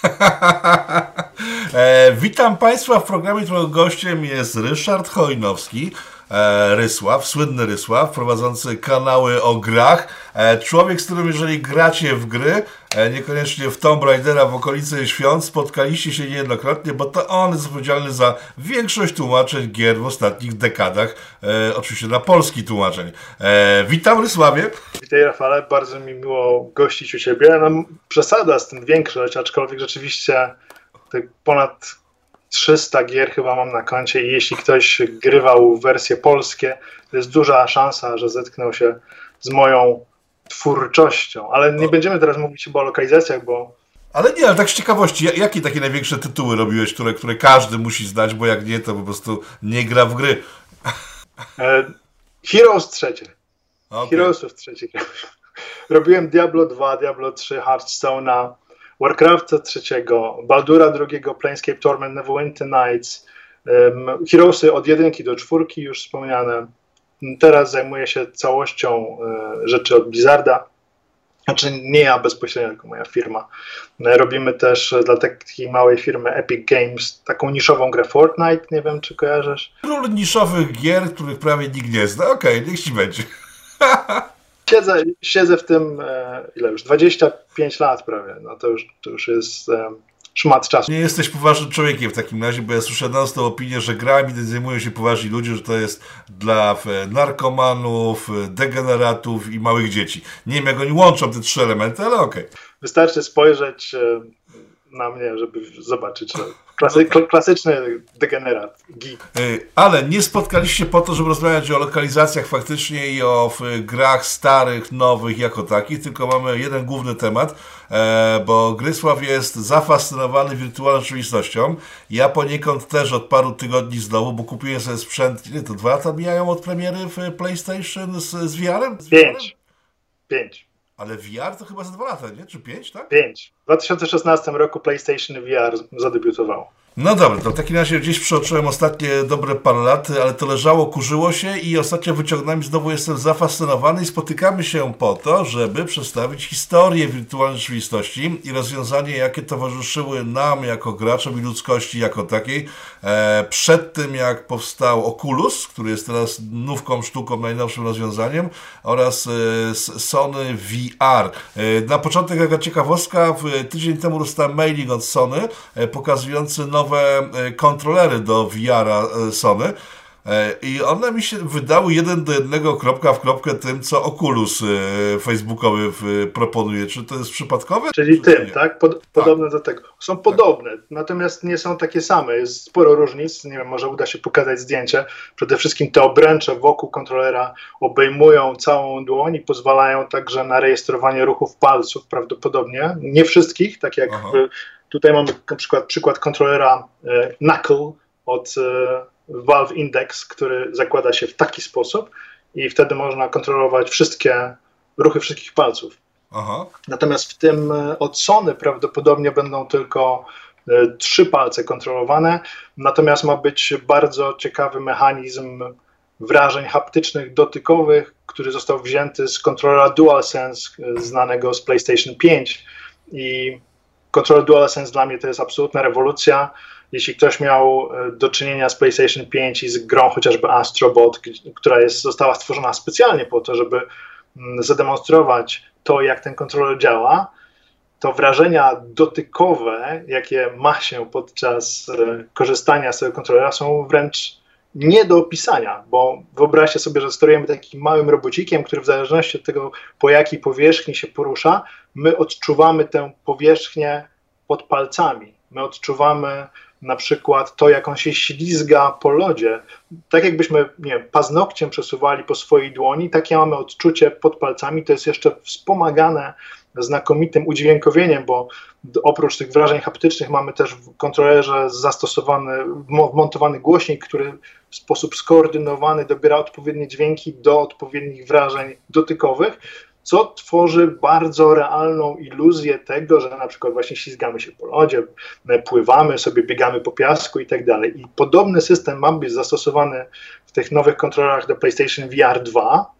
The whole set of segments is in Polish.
e, witam Państwa w programie, którego gościem jest Ryszard Chojnowski. E, Rysław, słynny Rysław, prowadzący kanały o grach. E, człowiek, z którym jeżeli gracie w gry, e, niekoniecznie w Tomb Raidera w okolicy świąt, spotkaliście się niejednokrotnie, bo to on jest odpowiedzialny za większość tłumaczeń gier w ostatnich dekadach, oczywiście na polski tłumaczeń. Witam Rysławie. Witaj Rafale, bardzo mi miło gościć u Ciebie. No, przesada z tym większość, aczkolwiek rzeczywiście ponad 300 gier chyba mam na koncie i jeśli ktoś grywał wersje polskie, to jest duża szansa, że zetknął się z moją twórczością. Ale nie będziemy teraz mówić chyba o lokalizacjach, bo ale nie, ale tak z ciekawości, jakie takie największe tytuły robiłeś, które, które każdy musi znać, bo jak nie, to po prostu nie gra w gry. E, Heroes trzecie. Okay. Heroesów trzecie. Robiłem Diablo 2, Diablo 3, Hearthstone'a, Warcrafta trzeciego, Baldura drugiego, Planescape Torment, Neverwinter Nights, um, Heroesy od jedynki do czwórki już wspomniane. Teraz zajmuję się całością e, rzeczy od Blizzarda. Znaczy nie ja bezpośrednio, tylko moja firma. E, robimy też dla takiej małej firmy Epic Games taką niszową grę Fortnite, nie wiem czy kojarzysz. Król niszowych gier, których prawie nikt nie zna. Okej, okay, niech ci będzie. siedzę, siedzę w tym, e, ile już, 25 lat prawie, no to już, to już jest e, szmat czasu. Nie jesteś poważnym człowiekiem w takim razie, bo ja słyszę tą opinię, że grami zajmują się poważni ludzie, że to jest dla e, narkomanów, degeneratów i małych dzieci. Nie wiem, jak oni łączą te trzy elementy, ale okej. Okay. Wystarczy spojrzeć na mnie, żeby zobaczyć. Klasy, klasyczny degenerat, geek. Ale nie spotkaliście po to, żeby rozmawiać o lokalizacjach faktycznie i o grach starych, nowych jako takich, tylko mamy jeden główny temat, e, bo Grysław jest zafascynowany wirtualną rzeczywistością. Ja poniekąd też od paru tygodni znowu, bo kupiłem sobie sprzęt, ile to dwa lata mijają od premiery w PlayStation z, z VR-em? Pięć. Pięć. Ale VR to chyba za dwa lata, nie? Czy pięć, tak? Pięć. W 2016 roku PlayStation VR zadebiutowało. No dobra, to w takim razie gdzieś przeoczyłem ostatnie dobre parę lat, ale to leżało, kurzyło się i ostatnio wyciągnąłem znowu jestem zafascynowany i spotykamy się po to, żeby przedstawić historię wirtualnej rzeczywistości i rozwiązania, jakie towarzyszyły nam jako graczom i ludzkości jako takiej e, przed tym, jak powstał Oculus, który jest teraz nówką sztuką, najnowszym rozwiązaniem oraz e, Sony VR. E, na początek jaka ciekawostka, w, tydzień temu dostałem mailing od Sony e, pokazujący nowe nowe e, kontrolery do VR-a e, Sony. E, I one mi się wydały jeden do jednego, kropka w kropkę tym, co Oculus facebookowy proponuje. Czy to jest przypadkowe? Czyli tym, tak? Pod, podobne tak. do tego. Są podobne, tak. natomiast nie są takie same. Jest sporo różnic. Nie wiem, może uda się pokazać zdjęcie. Przede wszystkim te obręcze wokół kontrolera obejmują całą dłoń i pozwalają także na rejestrowanie ruchów palców prawdopodobnie. Nie wszystkich, tak jak Aha. Tutaj mamy na przykład przykład kontrolera e, Knuckle od e, Valve Index, który zakłada się w taki sposób i wtedy można kontrolować wszystkie ruchy wszystkich palców. Aha. Natomiast w tym e, od Sony prawdopodobnie będą tylko trzy palce kontrolowane, natomiast ma być bardzo ciekawy mechanizm wrażeń haptycznych, dotykowych, który został wzięty z kontrolera DualSense znanego z PlayStation 5 i Control DualSense dla mnie to jest absolutna rewolucja. Jeśli ktoś miał e, do czynienia z PlayStation 5 i z grą chociażby Astrobot, która jest, została stworzona specjalnie po to, żeby mm, zademonstrować to, jak ten kontroler działa, to wrażenia dotykowe, jakie ma się podczas e, korzystania z tego kontrolera, są wręcz nie do opisania, bo wyobraźcie sobie, że sterujemy takim małym robocikiem, który w zależności od tego, po jakiej powierzchni się porusza, my odczuwamy tę powierzchnię pod palcami. My odczuwamy na przykład to, jak on się ślizga po lodzie. Tak jakbyśmy nie wiem, paznokciem przesuwali po swojej dłoni, takie mamy odczucie pod palcami. To jest jeszcze wspomagane znakomitym udźwiękowieniem, bo oprócz tych wrażeń haptycznych mamy też w kontrolerze zastosowany, wmontowany głośnik, który w sposób skoordynowany dobiera odpowiednie dźwięki do odpowiednich wrażeń dotykowych, co tworzy bardzo realną iluzję tego, że na przykład właśnie ślizgamy się po lodzie, pływamy sobie, biegamy po piasku i tak dalej. I podobny system ma być zastosowany w tych nowych kontrolerach do PlayStation VR 2.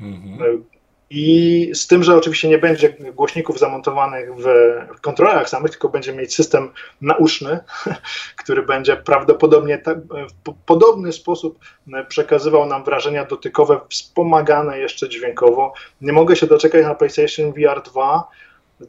Mhm I z tym, że oczywiście nie będzie głośników zamontowanych w kontrolerach samych, tylko będzie mieć system nauczny, który będzie prawdopodobnie w podobny sposób przekazywał nam wrażenia dotykowe, wspomagane jeszcze dźwiękowo. Nie mogę się doczekać na PlayStation VR 2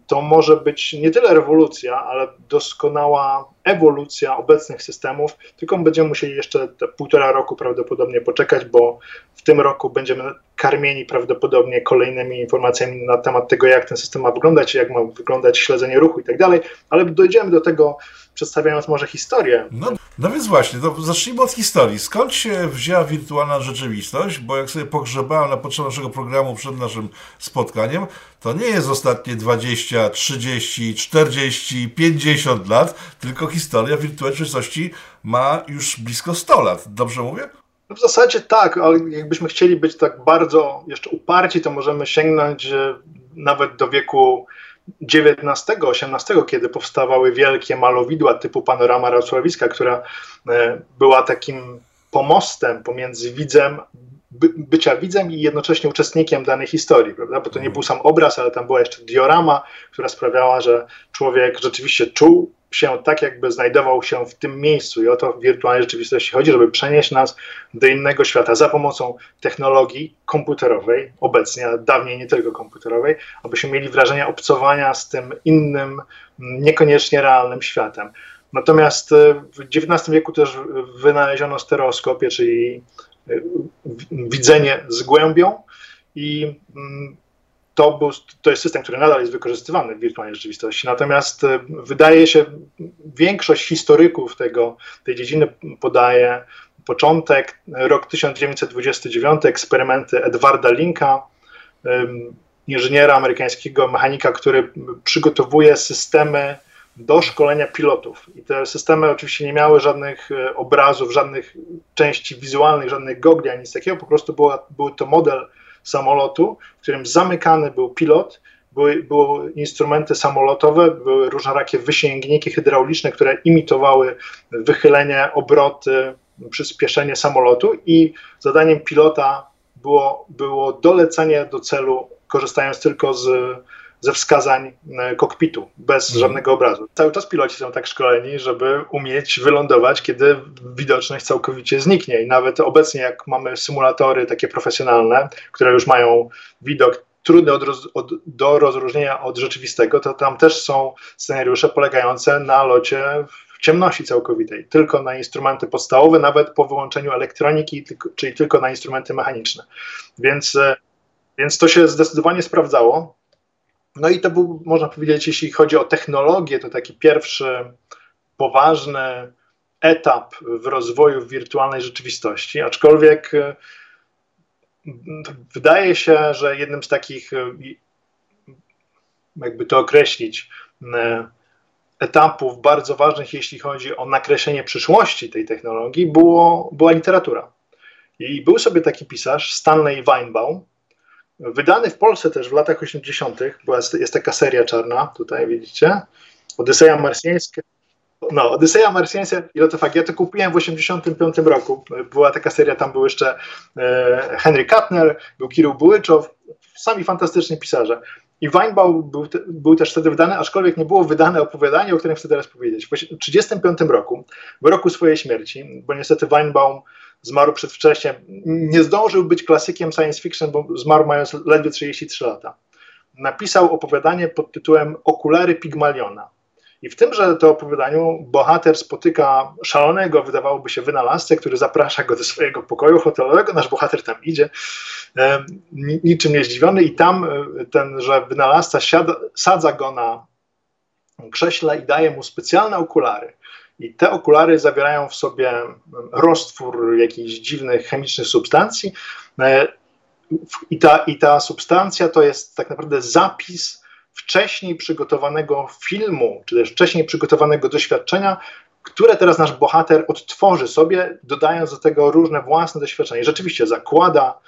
to może być nie tyle rewolucja, ale doskonała ewolucja obecnych systemów, tylko będziemy musieli jeszcze te półtora roku prawdopodobnie poczekać, bo w tym roku będziemy karmieni prawdopodobnie kolejnymi informacjami na temat tego, jak ten system ma wyglądać, jak ma wyglądać śledzenie ruchu i tak dalej, ale dojdziemy do tego przedstawiając może historię. No, no więc właśnie, to zacznijmy od historii. Skąd się wzięła wirtualna rzeczywistość? Bo jak sobie pogrzebałem na początku naszego programu przed naszym spotkaniem, to nie jest ostatnie 20, 30, 40, 50 lat, tylko historia wirtualnej rzeczywistości ma już blisko 100 lat. Dobrze mówię? No w zasadzie tak, ale jakbyśmy chcieli być tak bardzo jeszcze uparci, to możemy sięgnąć e, nawet do wieku XIX-XVIII, kiedy powstawały wielkie malowidła typu panorama Racławiska, która e, była takim pomostem pomiędzy widzem, by, bycia widzem i jednocześnie uczestnikiem danej historii, prawda? Bo to nie był sam obraz, ale tam była jeszcze diorama, która sprawiała, że człowiek rzeczywiście czuł się tak, jakby znajdował się w tym miejscu. I o to w wirtualnej rzeczywistości chodzi, żeby przenieść nas do innego świata za pomocą technologii komputerowej, obecnie, a dawniej nie tylko komputerowej, abyśmy mieli wrażenie obcowania z tym innym, niekoniecznie realnym światem. Natomiast e, w XIX wieku też wynaleziono stereoskopię, czyli e, widzenie z głębią i mm, to, był, to jest system, który nadal jest wykorzystywany w wirtualnej rzeczywistości. Natomiast e, wydaje się, większość historyków tego, tej dziedziny podaje początek, rok 1929, eksperymenty Edwarda Linka, inżyniera amerykańskiego, mechanika, który przygotowuje systemy do szkolenia pilotów. I te systemy oczywiście nie miały żadnych e, obrazów, żadnych części wizualnych, żadnych gogli, ani nic takiego, po prostu była, był to model samolotu, w którym zamykany był pilot, były, były instrumenty samolotowe, były różnorakie wysięgniki hydrauliczne, które imitowały wychylenie, obroty, przyspieszenie samolotu i zadaniem pilota było, było dolecenie do celu, korzystając tylko z ze wskazań e, kokpitu, bez mhm. żadnego obrazu. Cały czas piloci są tak szkoleni, żeby umieć wylądować, kiedy widoczność całkowicie zniknie. I nawet obecnie, jak mamy symulatory takie profesjonalne, które już mają widok trudny od, od, do rozróżnienia od rzeczywistego, to tam też są scenariusze polegające na locie w ciemności całkowitej, tylko na instrumenty podstawowe, nawet po wyłączeniu elektroniki, czyli tylko na instrumenty mechaniczne. Więc, e, więc to się zdecydowanie sprawdzało. No i to był, można powiedzieć, jeśli chodzi o technologię, to taki pierwszy poważny etap w rozwoju wirtualnej rzeczywistości, aczkolwiek e, wydaje się, że jednym z takich, e, jakby to określić, e, etapów bardzo ważnych, jeśli chodzi o nakreślenie przyszłości tej technologii, było, była literatura. I był sobie taki pisarz, Stanley Weinbaum, Wydany w Polsce też w latach 80., była, jest taka seria czarna, tutaj widzicie, Odyseja Marsjańska. No, Odyseja Marsjańska i Lotofag. Ja to kupiłem w 85 roku. Była taka seria, tam był jeszcze e, Henry Kapner, był Kirill Bułyczow, sami fantastyczni pisarze. I Weinbaum był, te, był, też wtedy wydany, aczkolwiek nie było wydane opowiadanie, o którym chcę teraz powiedzieć. W 1935 roku, w roku swojej śmierci, bo niestety Weinbaum zmarł przedwcześnie. Nie zdążył być klasykiem science fiction, bo zmarł mając ledwie 33 lata. Napisał opowiadanie pod tytułem Okulary Pigmaliona. I w tymże to opowiadaniu bohater spotyka szalonego, wydawałoby się, wynalazcę, który zaprasza go do swojego pokoju hotelowego. Nasz bohater tam idzie, niczym nie zdziwiony, i tam e, tenże wynalazca siada, sadza go na krześle i daje mu specjalne okulary. I te okulary zawierają w sobie roztwór jakichś dziwnych chemicznych substancji. E, I ta, I ta substancja to jest tak naprawdę zapis wcześniej przygotowanego filmu, czy też wcześniej przygotowanego doświadczenia, które teraz nasz bohater odtworzy sobie, dodając do tego różne własne doświadczenia. I rzeczywiście zakłada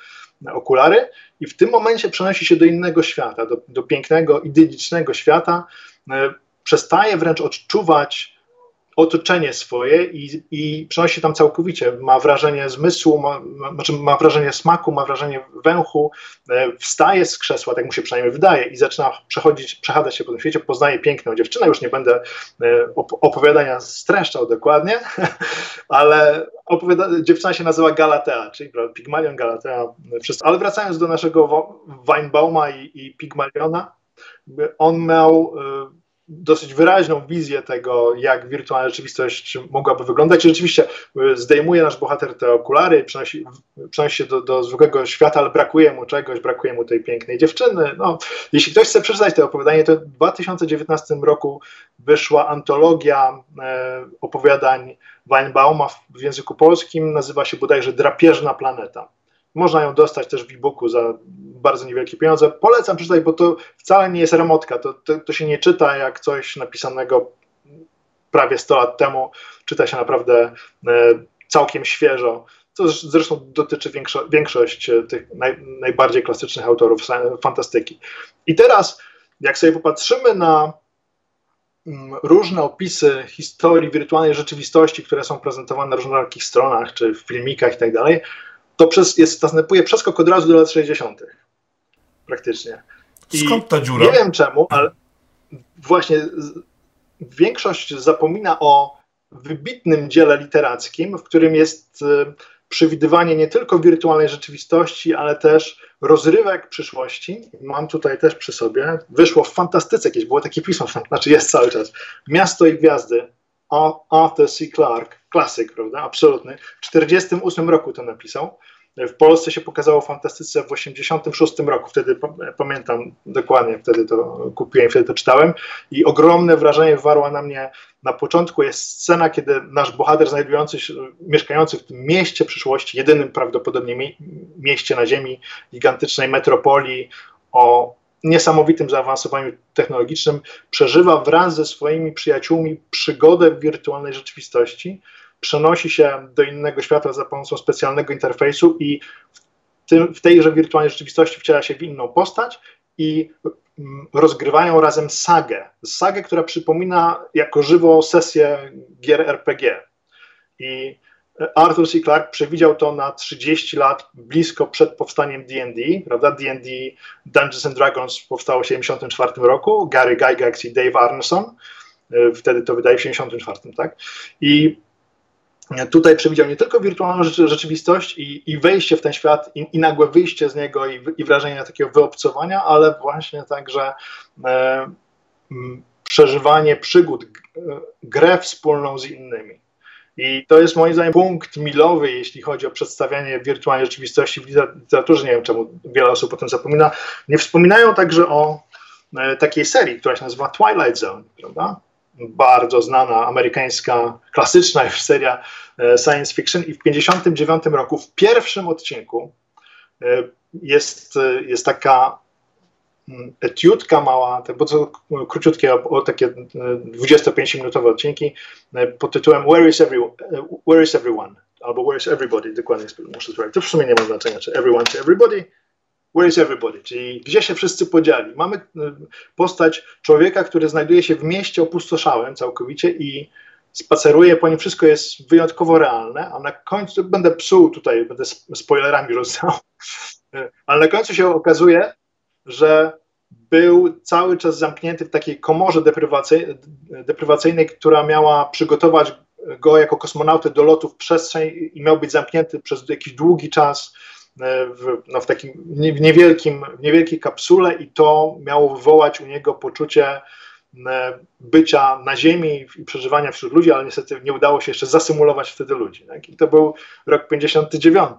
okulary i w tym momencie przenosi się do innego świata, do, do pięknego, idylicznego świata. E, przestaje wręcz odczuwać otoczenie swoje i, i przenosi tam całkowicie. Ma wrażenie zmysłu, ma, ma, znaczy ma wrażenie smaku, ma wrażenie węchu, e, wstaje z krzesła, tak mu się przynajmniej wydaje, i zaczyna przechodzić, przechadzać się po tym świecie, poznaje piękną dziewczynę. Już nie będę e, opowiadania streszczał dokładnie, ale opowiada, dziewczyna się nazywa Galatea, czyli Pygmalion Galatea. Ale wracając do naszego Weinbauma i, i Pygmaliona, on miał e, dosyć wyraźną wizję tego, jak wirtualna rzeczywistość mogłaby wyglądać. I rzeczywiście y, zdejmuje nasz bohater te okulary przenosi, przenosi się do, do zwykłego świata, ale brakuje mu czegoś, brakuje mu tej pięknej dziewczyny. No, jeśli ktoś chce przeczytać to opowiadanie, to w 2019 roku wyszła antologia e, opowiadań Weinbauma w języku polskim, nazywa się bodajże Drapieżna Planeta. Można ją dostać też w e-booku za bardzo niewielkie pieniądze. Polecam przeczytać, bo to wcale nie jest remotka. To, to, to się nie czyta jak coś napisanego prawie 100 lat temu. Czyta się naprawdę e, całkiem świeżo. To zresztą dotyczy większo większość e, tych naj, najbardziej klasycznych autorów fantastyki. I teraz, jak sobie popatrzymy na mm, różne opisy historii wirtualnej rzeczywistości, które są prezentowane na różnorakich stronach, czy w filmikach i tak dalej, to przez, jest, następuje przeskok od razu do lat 60. praktycznie. I Skąd ta dziura? Nie wiem czemu, ale właśnie większość zapomina o wybitnym dziele literackim, w którym jest e, przewidywanie nie tylko wirtualnej rzeczywistości, ale też rozrywek przyszłości. Mam tutaj też przy sobie, wyszło w fantastyce jakieś, było takie pismo, znaczy jest cały czas, Miasto i Gwiazdy, Arthur C. Clarke, klasyk, prawda, absolutny. W 1948 roku to napisał. W Polsce się pokazało fantastyce w 1986 roku, wtedy pamiętam dokładnie, wtedy to kupiłem, wtedy to czytałem i ogromne wrażenie wywarła na mnie na początku jest scena, kiedy nasz bohater znajdujący się, mieszkający w tym mieście przyszłości, jedynym prawdopodobnie mie mieście na ziemi, gigantycznej metropolii o niesamowitym zaawansowaniu technologicznym, przeżywa wraz ze swoimi przyjaciółmi przygodę w wirtualnej rzeczywistości, przenosi się do innego świata za pomocą specjalnego interfejsu i w, tym, w tejże wirtualnej rzeczywistości wciela się w inną postać i mm, rozgrywają razem sagę. Sagę, która przypomina jako żywo sesję gier RPG. I Arthur C. Clarke przewidział to na 30 lat blisko przed powstaniem D&D, prawda? D&D Dungeons and Dragons powstało w 1974 roku, Gary Gygax i Dave Arneson, e, wtedy to wydaje w 1974, tak? I tutaj przewidział nie tylko wirtualną rzeczywistość i, i wejście w ten świat i, i nagłe wyjście z niego i, i, wrażenie takiego wyobcowania, ale właśnie także e, przeżywanie przygód, grę wspólną z innymi. I to jest moim zdaniem punkt milowy, jeśli chodzi o przedstawianie wirtualnej rzeczywistości w literaturze. Nie wiem, czemu wiele osób o tym zapomina. Nie wspominają także o e, takiej serii, która się nazywa Twilight Zone, prawda? Bardzo znana amerykańska, klasyczna już seria e, science fiction. I w 1959 roku, w pierwszym odcinku, e, jest, jest taka etiudka mała, bo to króciutkie, o, takie 25-minutowe e, odcinki e, pod tytułem Where is, every, e, where is Everyone? Albo Where is Everybody, dokładnie muszę sprawdzić. To w sumie nie ma znaczenia, czy Everyone, czy Everybody. Where is Everybody? Czyli gdzie się wszyscy podzieli. Mamy postać człowieka, który znajduje się w mieście opustoszałym całkowicie i spaceruje po nim, wszystko jest wyjątkowo realne, a na końcu, będę psuł tutaj, będę spoilerami rzucał, ale na końcu się okazuje, że był cały czas zamknięty w takiej komorze deprywacyjnej, która miała przygotować go jako kosmonautę do lotu w przestrzeń i miał być zamknięty przez jakiś długi czas e, w, no, w takim w niewielkim, w niewielkiej kapsule i to miało wywołać u niego poczucie bycia na ziemi i przeżywania wśród ludzi, ale niestety nie udało się jeszcze zasymulować wtedy ludzi. Tak? I to był rok 59,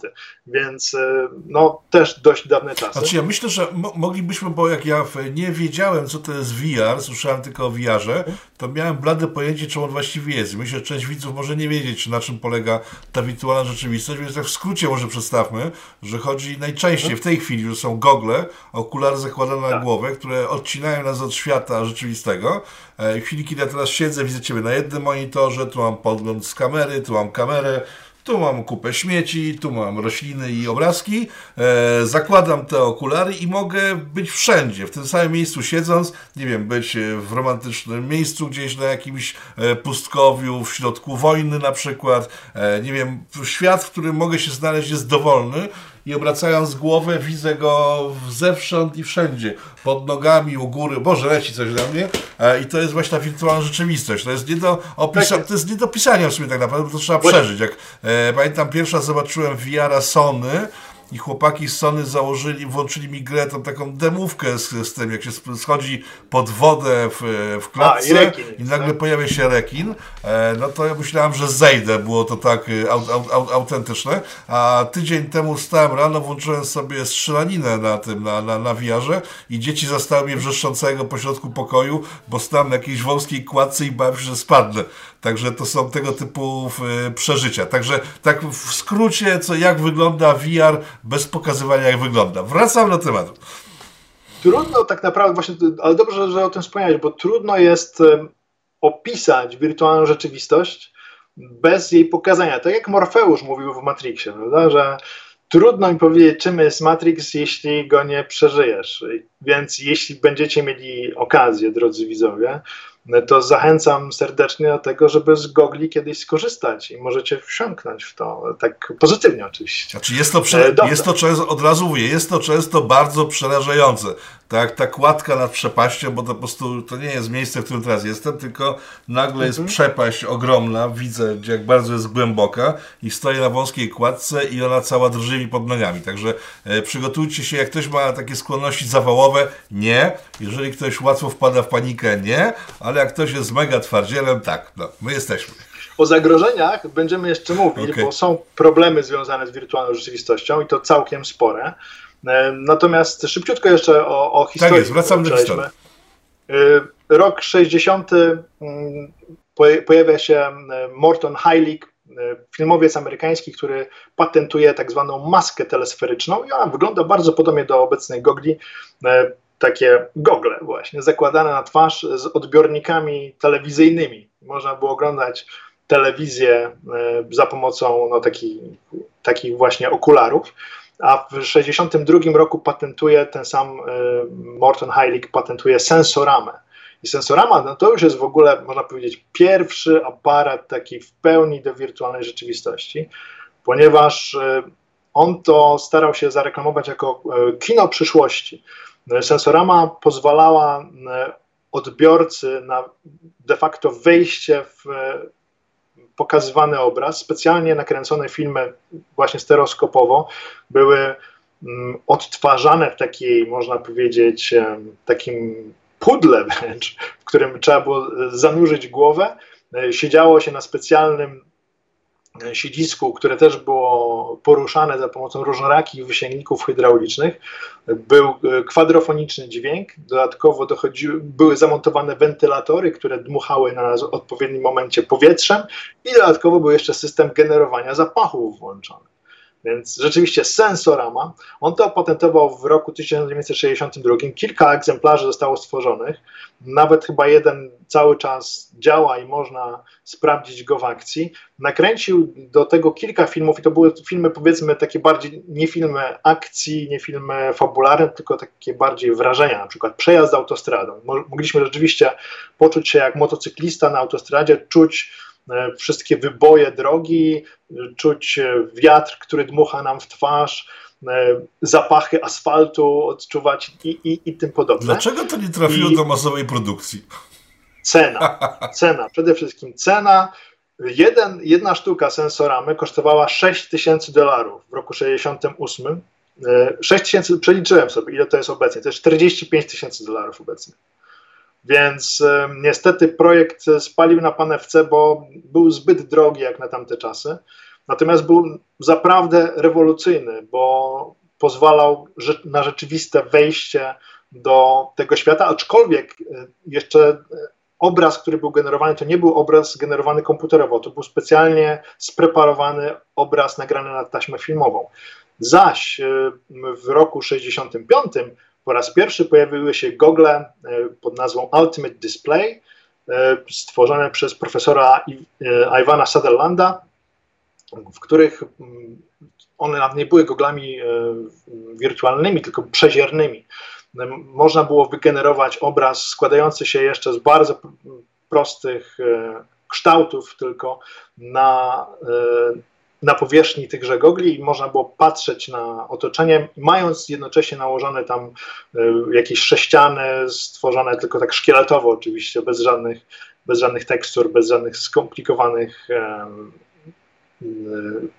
więc e, no też dość dawne czasy. Znaczy ja myślę, że mo moglibyśmy, bo jak ja nie wiedziałem, co to jest VR, słyszałem tylko o VR-ze, to miałem blade pojęcie, czym on właściwie jest. Myślę, że część widzów może nie wiedzieć, na czym polega ta wirtualna rzeczywistość, więc tak w skrócie może przedstawmy, że chodzi najczęściej w tej chwili, że są gogle, okulary zakładane na tak. głowę, które odcinają nas od świata rzeczywistego, E, w chwili, kiedy ja teraz siedzę, widzę Ciebie na jednym monitorze, tu mam podgląd z kamery, tu mam kamerę, Tu mam kupę śmieci, tu mam rośliny i obrazki. E, zakładam te okulary i mogę być wszędzie, w tym samym miejscu siedząc. Nie wiem, być w romantycznym miejscu gdzieś na jakimś e, pustkowiu, w środku wojny na przykład. E, nie wiem, świat, w którym mogę się znaleźć jest dowolny i obracając głowę widzę go zewsząd i wszędzie. Pod nogami, u góry, Boże, leci coś na mnie. E, I to jest właśnie ta wirtualna rzeczywistość. To jest nie do, opisa- tak to jest nie do pisania w sumie tak naprawdę, bo to trzeba przeżyć. Jak, e, pamiętam, pierwsza zobaczyłem VR-a Sony, i chłopaki z Sony założyli, włączyli mi grę, tą taką demówkę z, z tym, jak się schodzi pod wodę w, w klatce A, i, rekin, i, nagle tak? pojawia się rekin, e, no to ja myślałem, że zejdę, było to tak e, aut, aut, autentyczne, a tydzień temu stałem rano, włączyłem sobie strzelaninę na tym, na, na, na wiarze i dzieci zastały mnie wrzeszczącego pośrodku pokoju, bo stałem na jakiejś wąskiej kładce i bałem się, że spadnę. Także to są tego typu przeżycia. Także tak w skrócie, co jak wygląda VR bez pokazywania jak wygląda. Wracam do tematu. Trudno tak naprawdę, właśnie, ale dobrze, że o tym wspomniałeś, bo trudno jest opisać wirtualną rzeczywistość bez jej pokazania. Tak jak Morfeusz mówił w Matrixie, prawda? że trudno mi powiedzieć, czym jest Matrix, jeśli go nie przeżyjesz. Więc jeśli będziecie mieli okazję, drodzy widzowie, to zachęcam serdecznie do tego, żeby z gogli kiedyś skorzystać i możecie wsiąknąć w to, tak pozytywnie oczywiście. Znaczy jest to, prze... E, jest to często, od razu mówię, jest to często bardzo przerażające. Tak, ta kładka nad przepaścią, bo to po prostu to nie jest miejsce, w którym teraz jestem, tylko nagle jest mhm. przepaść ogromna, widzę, jak bardzo jest głęboka i stoję na wąskiej kładce i ona cała drży mi pod nogami. Także e, przygotujcie się, jak ktoś ma takie skłonności zawałowe, nie. Jeżeli ktoś łatwo wpada w panikę, nie. Ale jak ktoś jest mega twardzielem, tak, no, my jesteśmy. O zagrożeniach będziemy jeszcze mówić, okay. bo są problemy związane z wirtualną rzeczywistością i to całkiem spore. E, natomiast szybciutko jeszcze o, o historii. Tak jest, wracam do historii. E, rok 60. Mm, pojawia się e, Morton Heilig, filmowiec amerykański, który patentuje tak zwaną maskę telesferyczną i ona wygląda bardzo podobnie do obecnej gogli. Takie gogle właśnie, zakładane na twarz z odbiornikami telewizyjnymi. Można było oglądać telewizję za pomocą no, takich, takich właśnie okularów a w 1962 roku patentuje ten sam y, Morton Heilig, patentuje sensoramę. I sensorama no to już jest w ogóle, można powiedzieć, pierwszy aparat taki w pełni do wirtualnej rzeczywistości, ponieważ y, on to starał się zareklamować jako y, kino przyszłości. Sensorama pozwalała odbiorcy na de facto wejście w pokazywany obraz, specjalnie nakręcone filmy właśnie stereoskopowo były mm, odtwarzane w takiej, można powiedzieć, takim pudle wręcz, w którym trzeba było zanurzyć głowę. E, siedziało się na specjalnym siedzisku, które też było poruszane za pomocą różnorakich wysięgników hydraulicznych. Był e, kwadrofoniczny dźwięk, dodatkowo dochodziły, były zamontowane wentylatory, które dmuchały na nas w odpowiednim momencie powietrzem i dodatkowo był jeszcze system generowania zapachów włączony. Więc rzeczywiście sensorama. On to opatentował w roku 1962. Kilka egzemplarzy zostało stworzonych. Nawet chyba jeden cały czas działa i można sprawdzić go w akcji. Nakręcił do tego kilka filmów i to były filmy powiedzmy takie bardziej, nie filmy akcji, nie filmy fabularne, tylko takie bardziej wrażenia, na przykład przejazd autostradą. Mogliśmy rzeczywiście poczuć się jak motocyklista na autostradzie, czuć wszystkie wyboje drogi, czuć e, wiatr, który dmucha nam w twarz, e, zapachy asfaltu odczuwać i, i, i tym podobne. Dlaczego to nie trafiło I do masowej produkcji? Cena, cena, przede wszystkim cena. Jeden, jedna sztuka sensoramy kosztowała 6 tysięcy dolarów w roku 68. 6 tysięcy, przeliczyłem sobie, ile to jest obecnie. To jest 45 tysięcy dolarów obecnie. Więc niestety projekt spalił na panewce, bo był zbyt drogi jak na tamte czasy. Natomiast był naprawdę rewolucyjny, bo pozwalał na rzeczywiste wejście do tego świata, aczkolwiek e, jeszcze e, obraz, który był generowany, to nie był obraz generowany komputerowo, to był specjalnie spreparowany obraz nagrany na taśmę filmową. Zaś w roku 65 po raz pierwszy pojawiły się gogle e, pod nazwą Ultimate Display, e, stworzone przez profesora e, Iwana Sutherlanda w których mm, one nie były goglami wirtualnymi, tylko przeziernymi. Można było wygenerować obraz składający się jeszcze z bardzo prostych kształtów tylko na, na powierzchni tychże gogli i można było patrzeć na otoczenie, mając jednocześnie nałożone tam jakieś sześciany, stworzone tylko tak szkieletowo oczywiście, bez żadnych, bez żadnych tekstur, bez żadnych skomplikowanych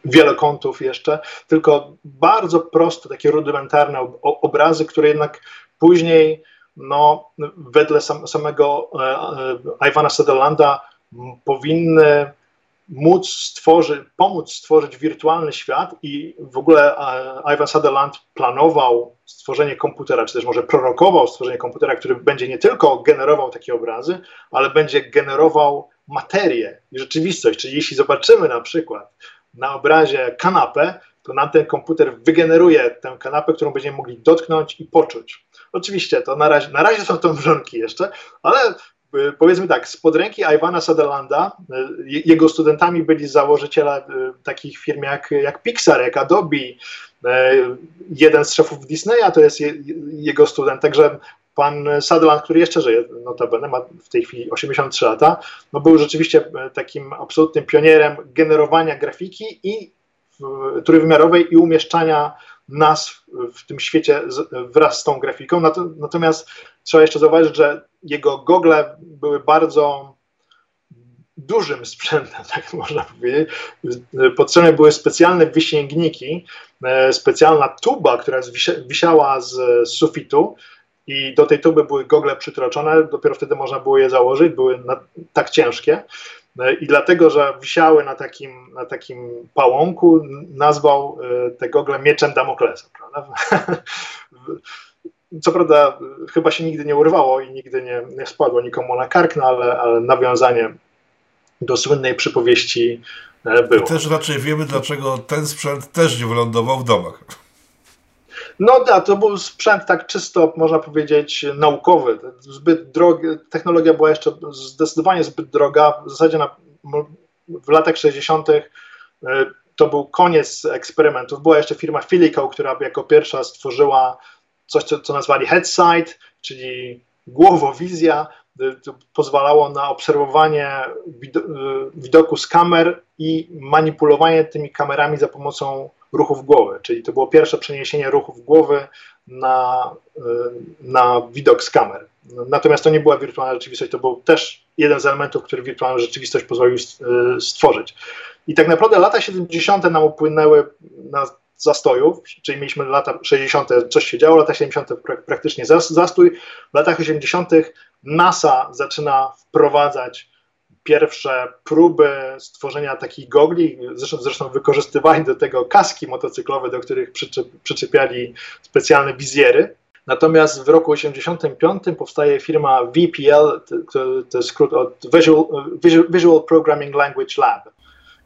wielokątów jeszcze, tylko bardzo proste, takie rudymentarne obrazy, które jednak później, no, wedle sam, samego e, e, Iwana Sutherlanda powinny móc stworzyć, pomóc stworzyć wirtualny świat i w ogóle e, Ivan Sutherland planował stworzenie komputera, czy też może prorokował stworzenie komputera, który będzie nie tylko generował takie obrazy, ale będzie generował materię i rzeczywistość. Czyli jeśli zobaczymy na przykład na obrazie kanapę, to nam ten komputer wygeneruje tę kanapę, którą będziemy mogli dotknąć i poczuć. Oczywiście to na razie, na razie są to wrzonki jeszcze, ale powiedzmy tak, spod ręki Iwana Sutherlanda, y, jego studentami byli założyciele y, takich firm jak, jak Pixar, jak Adobe, jeden z szefów Disneya to jest jego student, także Pan Sutherland, który jeszcze żyje, notabene ma w tej chwili 83 lata, no był rzeczywiście e, takim absolutnym pionierem generowania grafiki i trójwymiarowej i umieszczania nas w tym świecie wraz z tą grafiką. Natomiast trzeba jeszcze zauważyć, że jego gogle były bardzo dużym sprzętem, tak można powiedzieć. Potrzebne były specjalne wysięgniki, e, specjalna tuba, która wisiała z sufitu, i do tej tuby były gogle przytroczone, dopiero wtedy można było je założyć, były tak ciężkie. E, I dlatego, że wisiały na takim, na takim pałąku, nazwał e, te gogle mieczem Damoklesa. Prawda? Co prawda, chyba się nigdy nie urwało i nigdy nie, nie spadło nikomu na kark, no ale, ale nawiązanie do słynnej przypowieści e, było. I też raczej wiemy, dlaczego ten sprzęt też nie wylądował w domach. No tak, to był sprzęt tak czysto, można powiedzieć, naukowy. Zbyt drogi, technologia była jeszcze zdecydowanie zbyt droga. W zasadzie na, w latach 60. E, to był koniec eksperymentów. Była jeszcze firma Filico, która jako pierwsza stworzyła coś, co, co nazwali headsight, czyli głowowizja. To pozwalało na obserwowanie e, widoku z kamer i manipulowanie tymi kamerami za pomocą ruchów głowy, czyli to było pierwsze przeniesienie ruchów głowy na, y, na widok z kamer. Natomiast to nie była wirtualna rzeczywistość, to był też jeden z elementów, który wirtualną rzeczywistość pozwolił y, stworzyć. I tak naprawdę lata 70. nam upłynęły na zastojów, czyli mieliśmy lata 60. coś się działo, lata 70. praktycznie zastój. W latach 80. NASA zaczyna wprowadzać pierwsze próby stworzenia takich gogli, zresztą, zresztą wykorzystywali do tego kaski motocyklowe, do których przyczepiali specjalne wizjery. Natomiast w roku 1985 powstaje firma VPL, to, to jest skrót od Visual, Visual Programming Language Lab.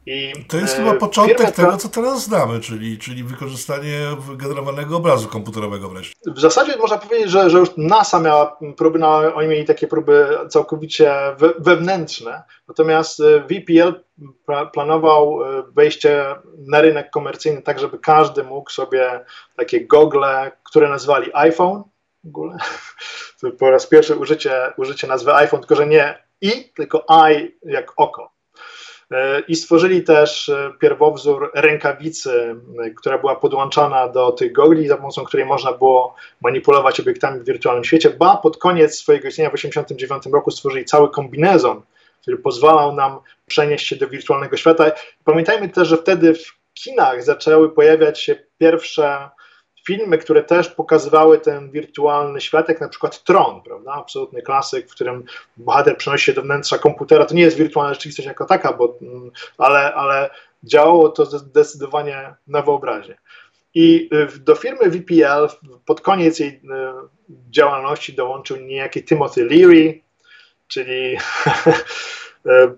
I, to jest e, chyba początek tego, co teraz znamy, czyli, czyli wykorzystanie generowanego obrazu komputerowego wreszcie. W zasadzie można powiedzieć, że, że już NASA miała próby, no, oni mieli takie próby całkowicie we, wewnętrzne, natomiast e, VPL planował e, wejście na rynek komercyjny tak, żeby każdy mógł sobie takie gogle, które nazwali iPhone, w ogóle, to po raz pierwszy użycie, użycie nazwy iPhone, tylko że nie i, tylko i jak oko. E, I stworzyli też e, pierwowzór rękawicy, e, która była podłączana do tych gogli, za pomocą której można było manipulować obiektami w wirtualnym świecie. Ba, pod koniec swojego istnienia w 1989 roku stworzyli cały kombinezon, który pozwalał nam przenieść się do wirtualnego świata. Pamiętajmy też, że wtedy w kinach zaczęły pojawiać się pierwsze filmy, które też pokazywały ten wirtualny świat, jak na przykład Tron, prawda? Absolutny klasyk, w którym bohater przenosi się do wnętrza komputera. To nie jest wirtualna rzeczywistość jako taka, bo, mm, ale, ale działało to zdecydowanie na wyobraźnię. I y, do firmy VPL pod koniec jej y, działalności dołączył niejaki Timothy Leary, czyli y,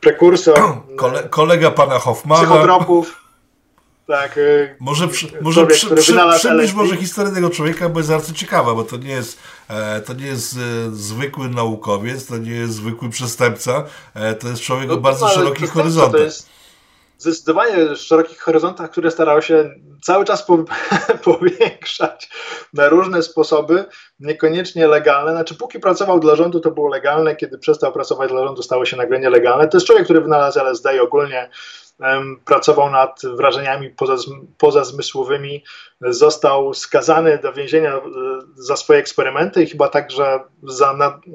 prekursor Kole, kolega pana Hoffmana. Psychotropów tak. Y, może przy, może człowiek, przy, przy, przybliż może historię tego człowieka, bo jest bardzo ciekawa, bo to nie jest, e, to nie jest e, zwykły naukowiec, to nie jest zwykły przestępca, e, to jest człowiek no, o bardzo szerokich horyzontach. To jest, zdecydowanie szerokich horyzontach, które starały się cały czas po, powiększać na różne sposoby, niekoniecznie legalne. Znaczy, póki pracował dla rządu, to było legalne, kiedy przestał pracować dla rządu, stało się nagle nielegalne. To jest człowiek, który wynalazł LSD i ogólnie pracował nad wrażeniami pozazmysłowymi. Został skazany do więzienia e, za swoje eksperymenty i chyba także za. Nad,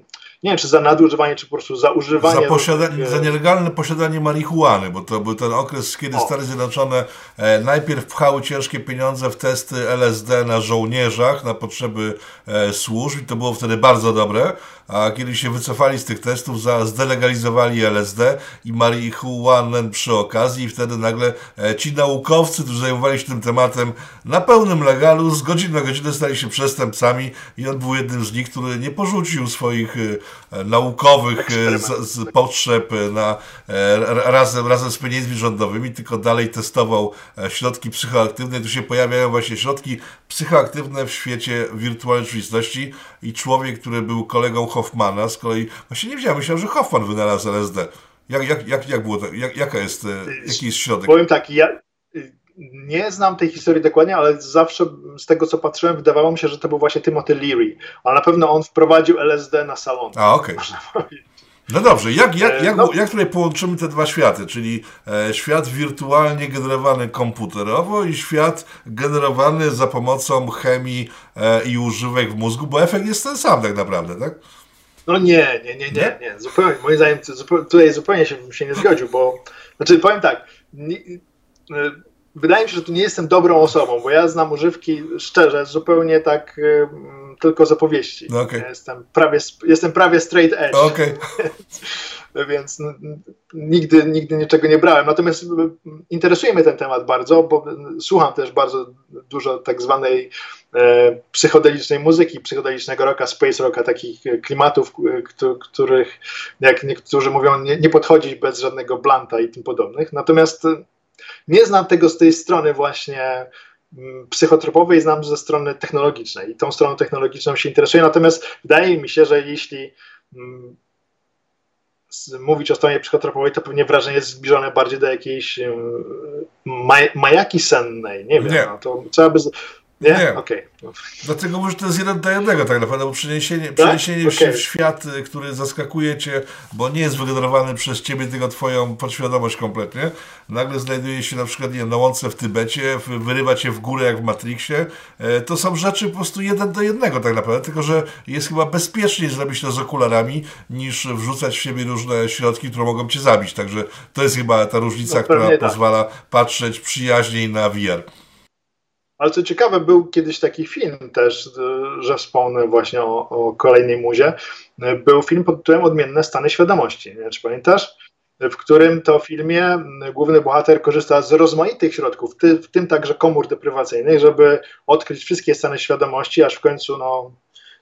nie wiem, czy za nadużywanie, czy po prostu za używanie. Za, posiadanie, za nielegalne posiadanie marihuany, bo to był ten okres, kiedy o. Stany Zjednoczone e, najpierw pchały ciężkie pieniądze w testy LSD na żołnierzach, na potrzeby e, służb i to było wtedy bardzo dobre, a kiedy się wycofali z tych testów, zdelegalizowali LSD i marihuanę przy okazji i wtedy nagle e, ci naukowcy, którzy zajmowali się tym tematem na pełnym legalu, z godziny na godzinę stali się przestępcami i on był jednym z nich, który nie porzucił swoich e, naukowych e, z, z potrzeb na, razem, razem z pieniędzmi rządowymi, tylko dalej testował środki psychoaktywne. Tu się pojawiają właśnie środki psychoaktywne w świecie wirtualnej rzeczywistości i człowiek, który był kolegą Hoffmana, z kolei właśnie nie wiedziałem, myślałem, że Hoffman wynalazł LSD. Jak, jak, jak, jak było to, jak, jaka jest, e, jaki jest środek? Powiem tak, ja nie znam tej historii dokładnie, ale zawsze z tego, co patrzyłem, wydawało mi się, że to był właśnie Timothy Leary, ale na pewno on wprowadził LSD na salon. A, okej. Okay. No dobrze, jak, jak, e, jak, no. jak tutaj połączymy te dwa światy, czyli e, świat wirtualnie generowany komputerowo i świat generowany za pomocą chemii e, i używek w mózgu, bo efekt jest ten sam tak naprawdę, tak? No nie, nie, nie, nie, nie. Zupełnie, moim zdaniem tutaj zupełnie się, się nie zgodził, bo znaczy powiem tak, nie, e, wydaje mi się, że tu nie jestem dobrą osobą, bo ja znam używki szczerze, zupełnie tak y, tylko z opowieści. No okay. jestem, prawie, jestem prawie straight edge. Okay. więc nigdy, nigdy niczego nie brałem. Natomiast interesuje mnie ten temat bardzo, bo słucham też bardzo dużo tak zwanej e, psychodelicznej muzyki, psychodelicznego rocka, space rocka, takich klimatów, których jak niektórzy mówią, nie, nie podchodzić bez żadnego blanta i tym podobnych. Natomiast nie znam tego z tej strony właśnie mm, psychotropowej, znam ze strony technologicznej i tą stroną technologiczną się interesuję, natomiast wydaje mi się, że jeśli mm, mówić o stronie psychotropowej, to pewnie wrażenie jest zbliżone bardziej do jakiejś mm, maj, majaki sennej, nie wiem, nie. No, to trzeba by nie? Nie. Okay. Dlatego może to jest jeden do jednego tak naprawdę, bo przeniesienie, tak? przeniesienie okay. się w świat, y, który zaskakuje cię, bo nie jest wygenerowany przez ciebie, tylko twoją podświadomość kompletnie, nagle znajduje się na przykład nie wiem, na łące w Tybecie, wyrywa cię w górę jak w Matrixie, e, to są rzeczy po prostu jeden do jednego tak naprawdę, tylko że jest chyba bezpieczniej zrobić to z okularami, niż wrzucać w siebie różne środki, które mogą cię zabić, także to jest chyba ta różnica, no, która tak. pozwala patrzeć przyjaźniej na VR. Ale co ciekawe, był kiedyś taki film też, że wspomnę właśnie o, o kolejnej muzie. Był film pod tytułem Odmienne stany świadomości. Nie czy pamiętasz? W którym to filmie główny bohater korzysta z rozmaitych środków, w tym także komór deprywacyjnych, żeby odkryć wszystkie stany świadomości, aż w końcu no,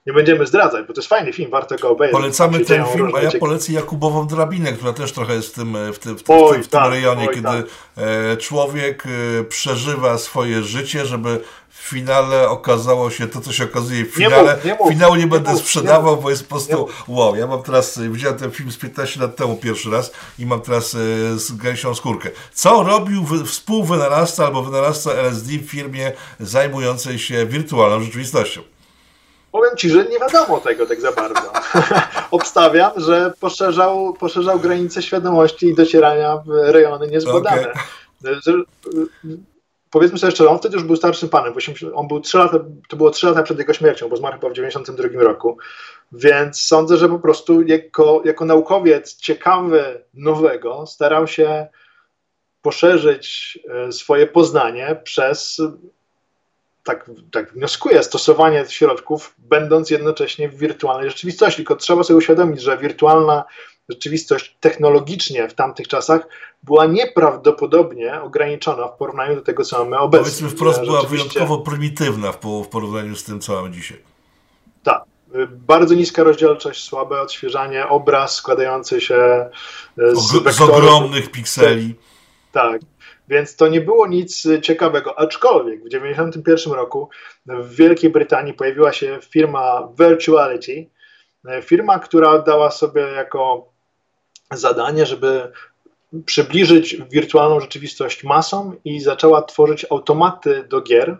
nie będziemy zdradzać, bo to jest fajny film, warto go obejrzeć. Polecamy ten film, a ja polecę Jakubową Drabinę, która też trochę jest w tym, w tym, w tym, oj, w tym, tak, rejonie, oj, kiedy tak. E, człowiek e, przeżywa swoje życie, żeby w finale okazało się to, co się okazuje w finale. Nie mów, nie mów, Finału nie, nie będę mów, sprzedawał, bo jest po prostu wow. Ja mam teraz, e, widziałem ten film z 15 lat temu pierwszy raz i mam teraz z gęsią skórkę. Co robił współwynalazca albo wynalazca LSD w firmie zajmującej się wirtualną rzeczywistością? Powiem Ci, że nie wiadomo tego tak za bardzo. Obstawiam, że poszerzał, poszerzał granice świadomości i docierania w rejony niezbadane. Okay. Powiedzmy sobie szczerze, on wtedy już był starszym panem. On był 3 lata, to było 3 lata przed jego śmiercią, bo zmarł chyba w 92 roku. Więc sądzę, że po prostu jako, jako naukowiec ciekawy nowego starał się poszerzyć e, swoje poznanie przez tak, tak wnioskuję, stosowanie środków, będąc jednocześnie w wirtualnej rzeczywistości. Tylko trzeba sobie uświadomić, że wirtualna rzeczywistość technologicznie w tamtych czasach była nieprawdopodobnie ograniczona w porównaniu do tego, co mamy obecnie. Powiedzmy wprost, była wyjątkowo prymitywna w, w porównaniu z tym, co mamy dzisiaj. Tak. Bardzo niska rozdzielczość, słabe odświeżanie, obraz składający się e, z, z ogromnych pikseli. Tak, więc to nie było nic ciekawego. Aczkolwiek w 1991 roku w Wielkiej Brytanii pojawiła się firma Virtuality, firma, która dała sobie jako zadanie, żeby przybliżyć wirtualną rzeczywistość masom i zaczęła tworzyć automaty do gier,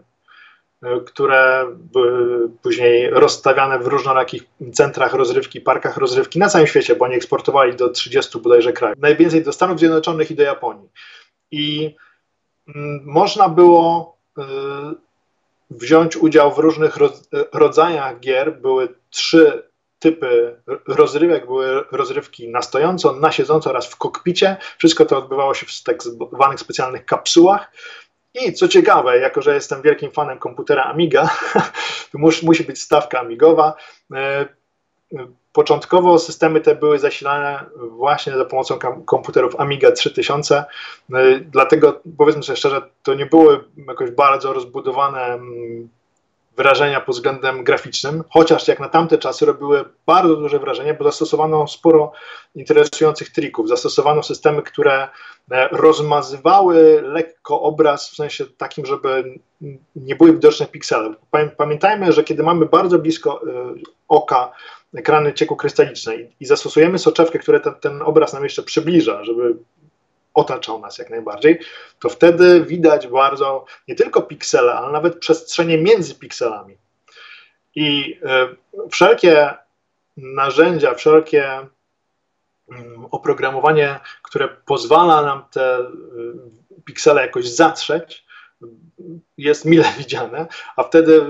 które były później rozstawiane w różnorakich centrach rozrywki, parkach rozrywki na całym świecie, bo oni eksportowali do 30 bodajże krajów. Najwięcej do Stanów Zjednoczonych i do Japonii. I mm, można było y, wziąć udział w różnych rodzajach gier. Były trzy typy rozrywek, były rozrywki na stojąco, na siedząco oraz w kokpicie. Wszystko to odbywało się w tak zwanych specjalnych kapsułach. I co ciekawe, jako że jestem wielkim fanem komputera Amiga, to musi być stawka amigowa. Początkowo systemy te były zasilane właśnie za pomocą komputerów Amiga 3000, e, dlatego powiedzmy sobie szczerze, to nie były jakoś bardzo rozbudowane mm, wrażenia pod względem graficznym, chociaż jak na tamte czasy robiły bardzo duże wrażenie, bo zastosowano sporo interesujących trików. Zastosowano systemy, które e, rozmazywały lekko obraz w sensie takim, żeby nie były widoczne piksele. Pamiętajmy, że kiedy mamy bardzo blisko e, oka ekrany cieku krystalicznej i zastosujemy soczewkę, która ten, ten obraz nam jeszcze przybliża, żeby otaczał nas jak najbardziej, to wtedy widać bardzo nie tylko piksele, ale nawet przestrzenie między pikselami. I y, wszelkie narzędzia, wszelkie y, oprogramowanie, które pozwala nam te y, piksele jakoś zatrzeć, jest mile widziane, a wtedy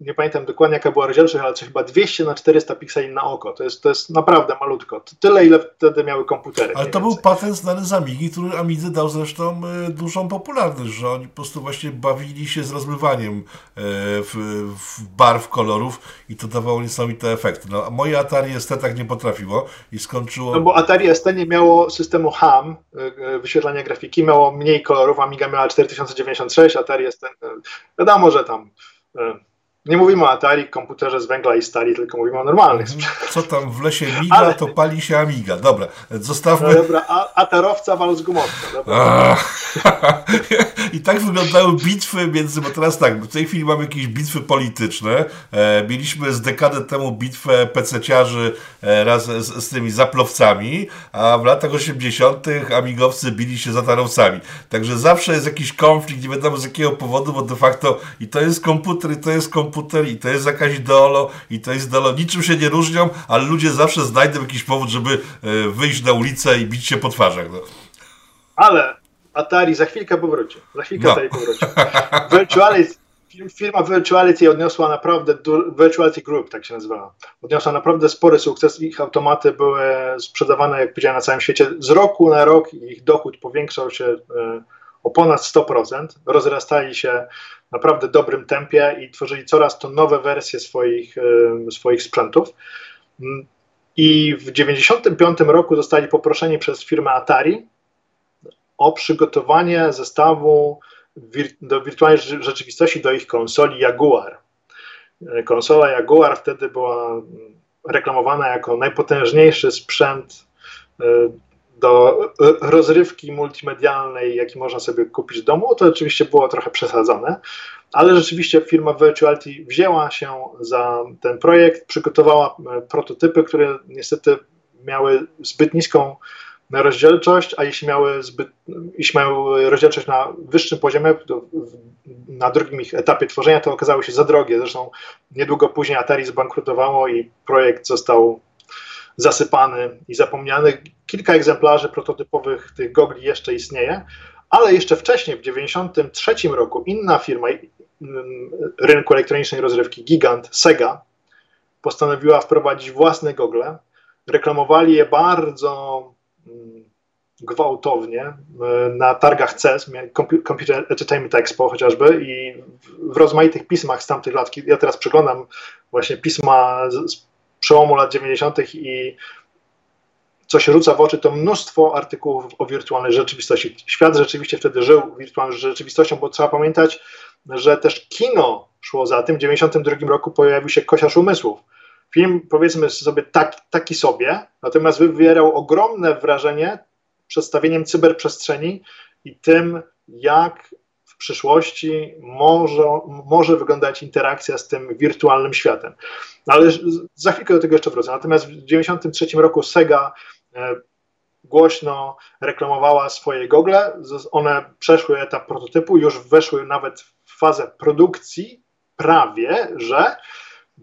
nie pamiętam dokładnie jaka była rozdzielczość, ale chyba 200 na 400 pikseli na oko. To jest, to jest naprawdę malutko. To tyle, ile wtedy miały komputery. Ale to był patent znany z Amigi, który Amidze dał zresztą y, dużą popularność, że oni po prostu właśnie bawili się z rozmywaniem y, w, w barw, kolorów i to dawało niesamowite efekty. No, a moje Atari ST tak nie potrafiło i skończyło... No bo Atari ST nie miało systemu HAM, y, wyświetlania grafiki, miało mniej kolorów, Amiga miała 4096, Atari ST, wiadomo, że tam nie mówimy o Atari, komputerze z węgla i stali, tylko mówimy o normalnych mhm. Co tam w lesie miga, Ale... to pali się Amiga. Dobra, zostawmy... No dobra, a, atarowca wal z gumowca. I tak wyglądały bitwy między, bo teraz tak, w tej chwili mamy jakieś bitwy polityczne. E, mieliśmy z dekadę temu bitwę pececiarzy e, razem z, z, tymi zaplowcami, a w latach 80. amigowcy bili się z atarowcami. Także zawsze jest jakiś konflikt, nie wiadomo z jakiego powodu, bo de facto i to jest komputer, i to jest komputer, komputer i to jest jakaś dolo i to jest dolo. Niczym się nie różnią, ale ludzie zawsze znajdą jakiś powód, żeby e, wyjść na ulicę i bić się po twarzach. No. Ale Atari za chwilkę powróci. Za chwilkę no. Atari powróci. Virtuality, firma Virtuality odniosła naprawdę, Virtuality Group tak się nazywała, odniosła naprawdę spory sukces. Ich automaty były sprzedawane, jak powiedziałem, na całym świecie. Z roku na rok ich dochód powiększał się e, o ponad 100%. Rozrastali się naprawdę dobrym tempie i tworzyli coraz to nowe wersje swoich, swoich sprzętów. Mm, I w 1995 roku zostali poproszeni przez firmę Atari o przygotowanie zestawu do wirtualnej rzeczywistości do ich konsoli Jaguar. Konsola Jaguar wtedy była reklamowana jako najpotężniejszy sprzęt e, do rozrywki multimedialnej, jaki można sobie kupić w domu, to oczywiście było trochę przesadzone, ale rzeczywiście firma Virtuality wzięła się za ten projekt, przygotowała e, prototypy, które niestety miały zbyt niską rozdzielczość, a jeśli miały, zbyt, jeśli miały rozdzielczość na wyższym poziomie, na drugim ich etapie tworzenia, to okazały się za drogie. Zresztą niedługo później Atari zbankrutowało i projekt został zasypany i zapomniany. Kilka egzemplarzy prototypowych tych gogli jeszcze istnieje, ale jeszcze wcześniej, w 1993 roku, inna firma mm, rynku elektronicznej rozrywki, gigant Sega, postanowiła wprowadzić własne gogle. Reklamowali je bardzo mm, gwałtownie e, na targach CES, Computer Entertainment Expo chociażby i w rozmaitych pismach z tamtych lat, ja teraz przeglądam właśnie pisma z przełomu lat 90. i co się rzuca w oczy, to mnóstwo artykułów o wirtualnej rzeczywistości. Świat rzeczywiście wtedy żył wirtualną rzeczywistością, bo trzeba pamiętać, że też kino szło za tym. W 92 roku pojawił się Kosiarz Umysłów. Film, powiedzmy sobie, tak, taki sobie, natomiast wywierał ogromne wrażenie przedstawieniem cyberprzestrzeni i tym, jak przyszłości może, może wyglądać interakcja z tym wirtualnym światem. Ale za chwilkę do tego jeszcze wrócę. Natomiast w 1993 roku Sega e, głośno reklamowała swoje gogle. One przeszły etap prototypu, już weszły nawet w fazę produkcji, prawie, że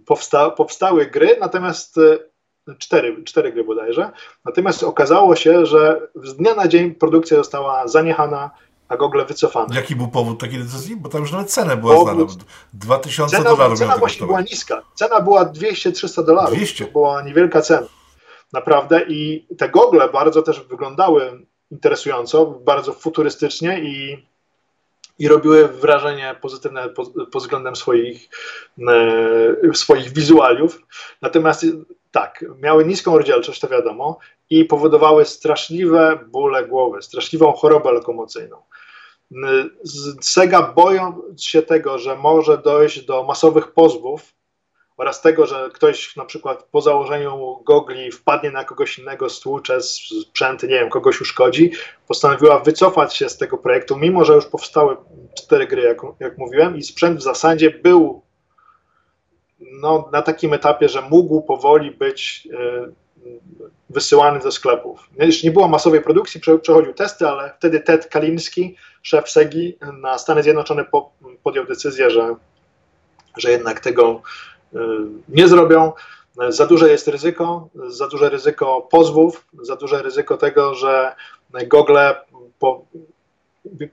powsta powstały gry, natomiast e, cztery, cztery gry bodajże. Natomiast okazało się, że z dnia na dzień produkcja została zaniechana, a Google wycofane. Jaki był powód takiej decyzji? Bo tam już nawet cena była powód... znana. 2000 cena, dolarów. Cena właśnie była niska. Cena była 200-300 dolarów. 200. To była niewielka cena. Naprawdę. I te gogle bardzo też wyglądały interesująco, bardzo futurystycznie i, i robiły wrażenie pozytywne pod, pod względem swoich, e, swoich wizualiów. Natomiast tak, miały niską rozdzielczość, to wiadomo, i powodowały straszliwe bóle głowy, straszliwą chorobę lokomocyjną. Sega boją się tego, że może dojść do masowych pozwów oraz tego, że ktoś na przykład po założeniu gogli wpadnie na kogoś innego, stłucze sprzęt, nie wiem, kogoś uszkodzi, postanowiła wycofać się z tego projektu, mimo że już powstały cztery gry, jak, jak mówiłem, i sprzęt w zasadzie był no, na takim etapie, że mógł powoli być y, wysyłany do sklepów. Jeszcze nie było masowej produkcji, przechodził testy, ale wtedy Ted Kalinski, szef SEGI na Stany Zjednoczone po, podjął decyzję, że, że jednak tego y, nie zrobią. Za duże jest ryzyko, za duże ryzyko pozwów, za duże ryzyko tego, że Google po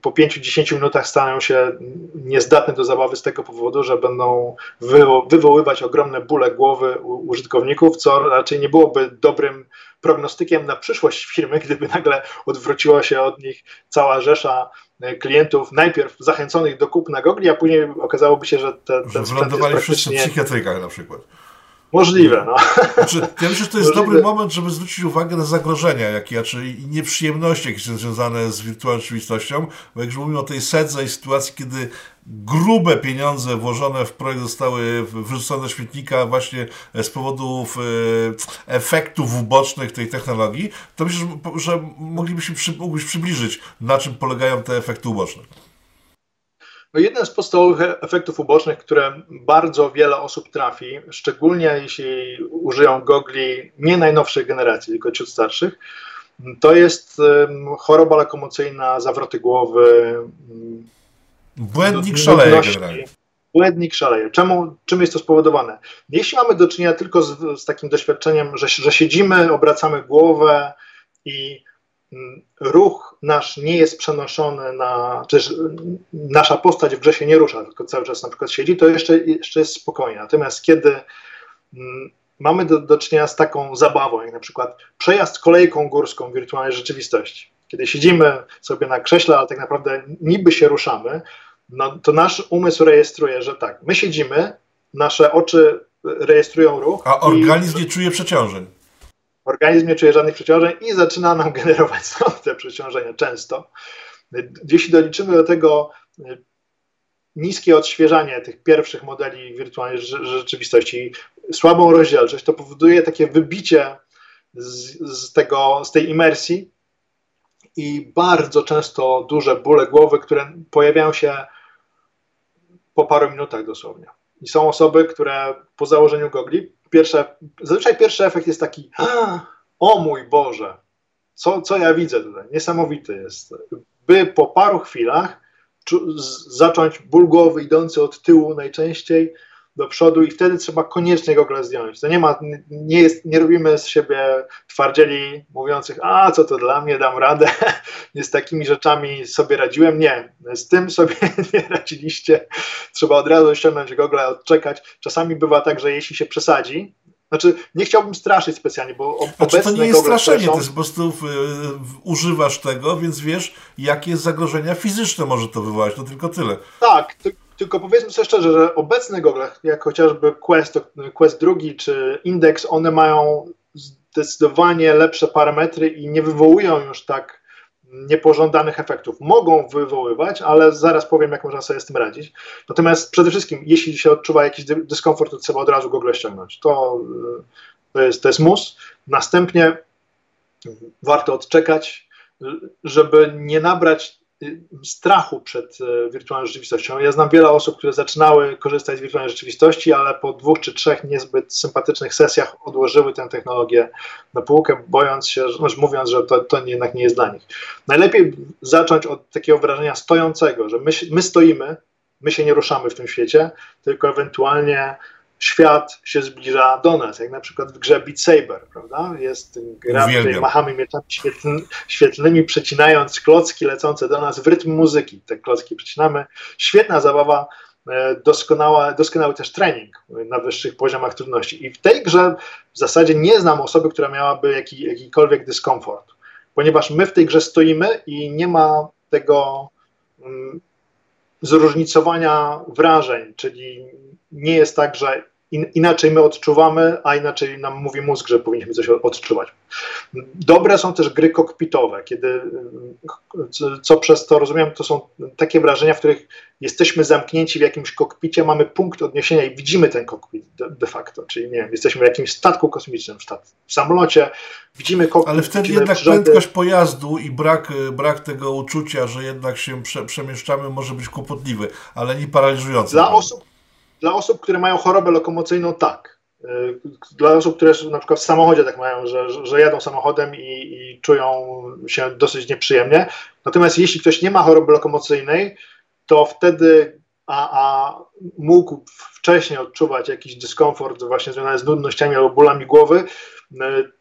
po 5-10 minutach staną się niezdatne do zabawy z tego powodu, że będą wywoływać ogromne bóle głowy użytkowników, co raczej nie byłoby dobrym prognostykiem na przyszłość firmy, gdyby nagle odwróciła się od nich cała rzesza e, klientów, najpierw zachęconych do kupna gogli, a później okazałoby się, że te, ten że wylądowali wszyscy w psychiatrykach na przykład. Możliwe, no. Znaczy, ja myślę, że to jest Możliwe. dobry moment, żeby zwrócić uwagę na zagrożenia, jakie, znaczy nieprzyjemności, jakie są związane z wirtualną rzeczywistością, bo jak już mówimy o tej sedze i sytuacji, kiedy grube pieniądze włożone w projekt zostały wyrzucone do śmietnika właśnie z powodów e, efektów ubocznych tej technologii, to myślę, że, że moglibyśmy przy, mógłbyś przybliżyć, na czym polegają te efekty uboczne. No jeden z podstawowych e- efektów ubocznych, które bardzo wiele osób trafi, szczególnie jeśli użyją gogli nie najnowszej generacji, tylko ciut starszych, to jest choroba lokomocyjna, zawroty głowy. Błędnik szaleje generalnie. Błędnik szaleje. Czemu, czym jest to spowodowane? Jeśli mamy do czynienia tylko z, z takim doświadczeniem, że, że siedzimy, obracamy głowę i ruch nasz nie jest przenoszony na, czy nasza postać w grze się nie rusza, tylko cały czas na przykład siedzi, to jeszcze, jeszcze jest spokojnie. Natomiast kiedy mm, mamy do, do czynienia z taką zabawą, jak na przykład przejazd kolejką górską w wirtualnej rzeczywistości, kiedy siedzimy sobie na krześle, ale tak naprawdę niby się ruszamy, no, to nasz umysł rejestruje, że tak, my siedzimy, nasze oczy rejestrują ruch. A organizm i... nie czuje przeciążeń organizm nie czuje żadnych przeciążeń i zaczyna nam generować te przeciążenia często. Jeśli doliczymy do tego e, niskie odświeżanie tych pierwszych modeli wirtualnej rzeczywistości, słabą rozdzielczość, to powoduje takie wybicie z, z, tego, z tej imersji i bardzo często duże bóle głowy, które pojawiają się po paru minutach dosłownie. I są osoby, które po założeniu gogli pierwsze, zazwyczaj pierwszy efekt jest taki, o mój Boże, co, co ja widzę tutaj, niesamowity jest. By po paru chwilach zacząć ból głowy idący od tyłu najczęściej do przodu i wtedy trzeba koniecznie gogle zdjąć. To nie ma, nie, jest, nie robimy z siebie twardzieli mówiących, a co to dla mnie, dam radę, nie z takimi rzeczami sobie radziłem. Nie, z tym sobie nie radziliście. Trzeba od razu ściągnąć gogle, odczekać. Czasami bywa tak, że jeśli się przesadzi, znaczy, nie chciałbym straszyć specjalnie, bo znaczy, obecne to nie jest straszenie, są... to jest po prostu używasz tego, więc wiesz, jakie zagrożenia fizyczne może to wywołać, to tylko tyle. Tak, tylko powiedzmy sobie szczerze, że obecne gogle, jak chociażby Quest, Quest drugi czy Index, one mają zdecydowanie lepsze parametry i nie wywołują już tak niepożądanych efektów. Mogą wywoływać, ale zaraz powiem, jak można sobie z tym radzić. Natomiast przede wszystkim, jeśli się odczuwa jakiś dyskomfort, to trzeba od razu Google ściągnąć. To, to, jest, to jest mus. Następnie warto odczekać, żeby nie nabrać strachu przed e, wirtualną rzeczywistością. Ja znam wiele osób, które zaczynały korzystać z wirtualnej rzeczywistości, ale po dwóch czy trzech niezbyt sympatycznych sesjach odłożyły tę technologię na półkę, bojąc się, znaczy mówiąc, że to, to jednak nie jest dla nich. Najlepiej zacząć od takiego wrażenia stojącego, że my, my stoimy, my się nie ruszamy w tym świecie, tylko ewentualnie świat się zbliża do nas, jak na przykład w grze Beat Saber, prawda? Jest gra, w której machamy mieczami świetlnymi, przecinając klocki lecące do nas w rytm muzyki. Te klocki przecinamy. Świetna zabawa, e, doskonała, doskonały też trening na wyższych poziomach trudności. I w tej grze w zasadzie nie znam osoby, która miałaby jaki, jakikolwiek dyskomfort, ponieważ my w tej grze stoimy i nie ma tego mm, zróżnicowania wrażeń, czyli nie jest tak, że in, inaczej my odczuwamy, a inaczej nam mówi mózg, że powinniśmy coś odczuwać. Dobre są też gry kokpitowe, kiedy, co przez to rozumiem, to są takie wrażenia, w których jesteśmy zamknięci w jakimś kokpicie, mamy punkt odniesienia i widzimy ten kokpit de, de facto, czyli nie wiem, jesteśmy w jakimś statku kosmicznym, w samolocie, widzimy kokpit. Ale wtedy jednak przyrody. prędkość pojazdu i brak, brak tego uczucia, że jednak się prze, przemieszczamy może być kłopotliwy, ale nie paraliżujący. Dla osób, dla osób, które mają chorobę lokomocyjną, tak. Y, dla osób, które na przykład w samochodzie tak mają, że, że jadą samochodem i, i czują się dosyć nieprzyjemnie. Natomiast jeśli ktoś nie ma choroby lokomocyjnej, to wtedy a, a mógł wcześniej odczuwać jakiś dyskomfort właśnie związany z nudnościami albo bólami głowy, y,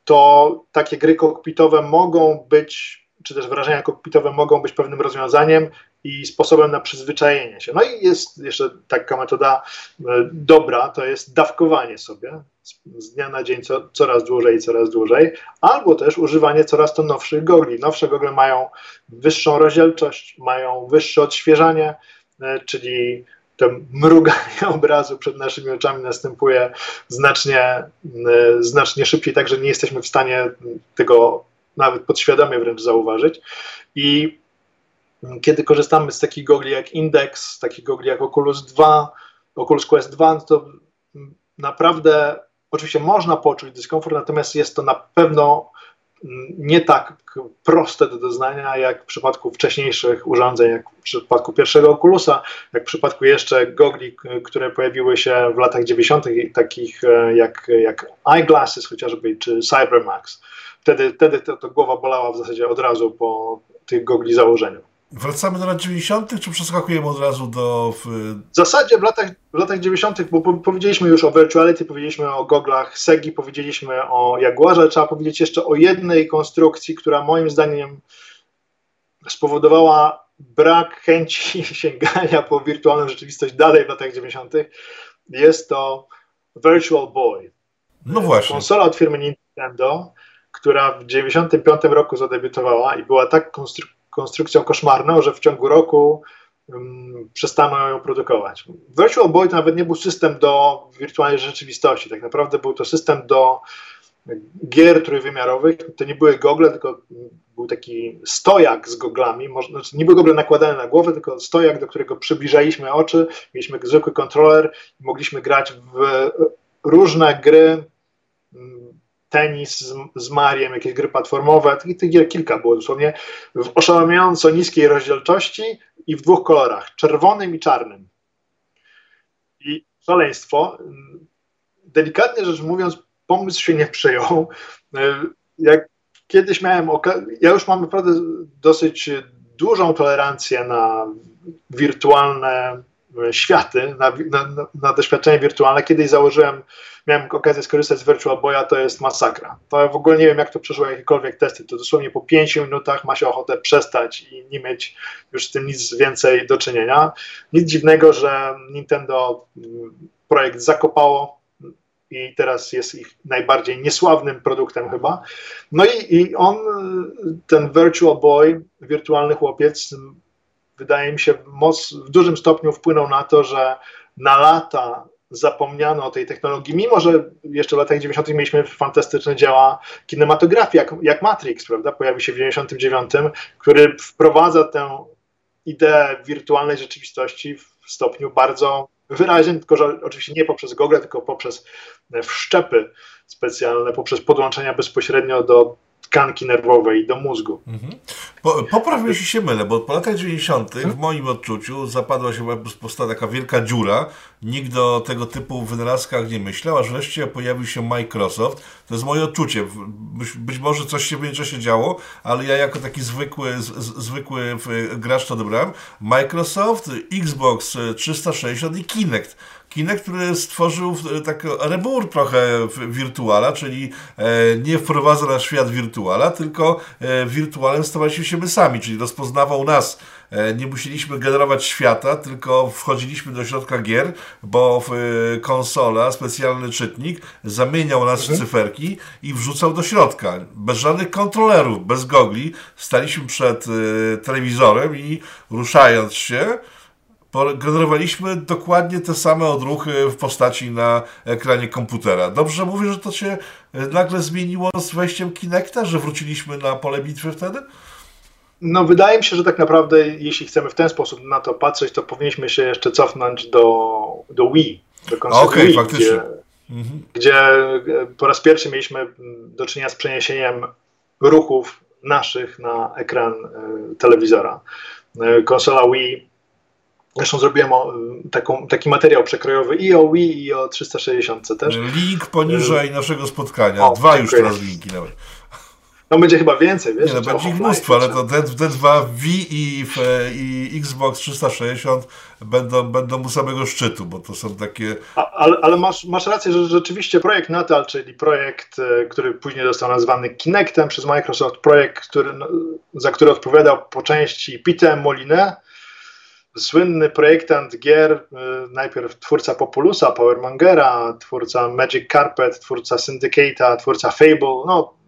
to takie gry kokpitowe mogą być, czy też wrażenia kokpitowe mogą być pewnym rozwiązaniem i sposobem na przyzwyczajenie się. No i jest jeszcze taka metoda e, dobra, to jest dawkowanie sobie z dnia na dzień co, coraz dłużej i coraz dłużej, albo też używanie coraz to nowszych gogli. Nowsze gogle mają wyższą rozdzielczość, mają wyższe odświeżanie, e, czyli to mruganie obrazu przed naszymi oczami następuje znacznie, e, znacznie szybciej, tak że nie jesteśmy w stanie tego nawet podświadomie wręcz zauważyć. I kiedy korzystamy z takich gogli jak Index, takich gogli jak Oculus 2, Oculus Quest 2, to naprawdę oczywiście można poczuć dyskomfort, natomiast jest to na pewno nie tak proste do doznania, jak w przypadku wcześniejszych urządzeń, jak w przypadku pierwszego Oculusa, jak w przypadku jeszcze gogli, które pojawiły się w latach 90., takich e, jak, jak eyeglasses chociażby, czy Cybermax. Wtedy, wtedy to, to głowa bolała w zasadzie od razu po tych gogli założeniu. Wracamy do lat 90., czy przeskakujemy od razu do. W, w zasadzie w latach, w latach 90., bo powiedzieliśmy już o virtuality, powiedzieliśmy o goglach Segi, powiedzieliśmy o Jaguarze. Trzeba powiedzieć jeszcze o jednej konstrukcji, która moim zdaniem spowodowała brak chęci sięgania po wirtualną rzeczywistość dalej w latach 90. Jest to Virtual Boy. No właśnie. Konsola od firmy Nintendo, która w 95 roku zadebiutowała i była tak konstrukcja konstrukcją koszmarną, że w ciągu roku um, przestano ją produkować. Virtual Boy to nawet nie był system do wirtualnej rzeczywistości, tak naprawdę był to system do gier trójwymiarowych. To nie były gogle, tylko był taki stojak z goglami, znaczy nie były gogle nakładane na głowę, tylko stojak, do którego przybliżaliśmy oczy, mieliśmy zwykły kontroler mogliśmy grać w różne gry tenis z, z Mariem, jakieś gry platformowe, tych, tych gier kilka było dosłownie, w oszałamiająco niskiej rozdzielczości i w dwóch kolorach, czerwonym i czarnym. I szaleństwo. Delikatnie rzecz mówiąc, pomysł się nie przyjął. Jak kiedyś miałem okazję, ja już mam naprawdę dosyć dużą tolerancję na wirtualne światy, na, na, na doświadczenie wirtualne. Kiedyś założyłem miałem okazję skorzystać z Virtual Boya, to jest masakra. To w ogóle nie wiem, jak to przeszło jakiekolwiek testy. To dosłownie po 5 minutach ma się ochotę przestać i nie mieć już z tym nic więcej do czynienia. Nic dziwnego, że Nintendo mm, projekt zakopało i teraz jest ich najbardziej niesławnym produktem chyba. No i, i on, ten Virtual Boy, wirtualny chłopiec, wydaje mi się, moc, w dużym stopniu wpłynął na to, że na lata zapomniano o tej technologii, mimo że jeszcze w latach 90. mieliśmy fantastyczne dzieła kinematografii, jak, jak Matrix, prawda? Pojawił się w 99, który wprowadza tę ideę wirtualnej rzeczywistości w stopniu bardzo wyraźnym, tylko że oczywiście nie poprzez Google, tylko poprzez wszczepy specjalne, poprzez podłączenia bezpośrednio do tkanki nerwowej do mózgu. Mhm. Po, popraw jeśli się mylę, bo po latach 90. w moim odczuciu zapadła się powstała taka wielka dziura. Nikt o tego typu wynalazkach nie myślał, aż wreszcie pojawił się Microsoft. To jest moje odczucie. Być, być może coś się w międzyczasie działo, ale ja jako taki zwykły, z, zwykły gracz to dobrałem. Microsoft, Xbox 360 i Kinect. Kinect, który stworzył taki rebur trochę wirtuala, czyli e, nie wprowadza na świat wirtuala, tylko e, wirtualem stawaliśmy się my sami, czyli rozpoznawał nas. E, nie musieliśmy generować świata, tylko wchodziliśmy do środka gier, bo konsola, specjalny czytnik zamieniał nas w mhm. cyferki i wrzucał do środka. Bez żadnych kontrolerów, bez gogli, staliśmy przed telewizorem i ruszając się, generowaliśmy dokładnie te same odruchy w postaci na ekranie komputera. Dobrze mówię, że to się e, nagle zmieniło z wejściem Kinecta, że wróciliśmy na pole bitwy wtedy? No, wydaje mi się, że tak naprawdę, jeśli chcemy w ten sposób na to patrzeć, to powinniśmy się jeszcze cofnąć do, do Wii, do konsoli okay, Wii, faktycznie. Gdzie, mhm. gdzie e, po raz pierwszy mieliśmy do czynienia z przeniesieniem ruchów naszych na ekran y, telewizora. Y, konsola Wii Zresztą zrobiłem o, taką, taki materiał przekrojowy i o Wii, i o 360 też. Link poniżej naszego spotkania. O, Dwa już teraz linki nawet. No będzie chyba więcej, wiesz? Nie, no będzie ich mnóstwo, ale to te, te dwa Wii i, i Xbox 360 będą, będą u samego szczytu, bo to są takie... A, ale, ale masz, masz rację, że rzeczywiście projekt Natal, czyli projekt, e, który później został nazwany Kinectem przez Microsoft, projekt, który, no, za który odpowiadał po części Peter Molineux, słynny projektant gier, y, najpierw twórca Populusa, Powermongera, twórca Magic Carpet, twórca Syndicate'a, twórca Fable, no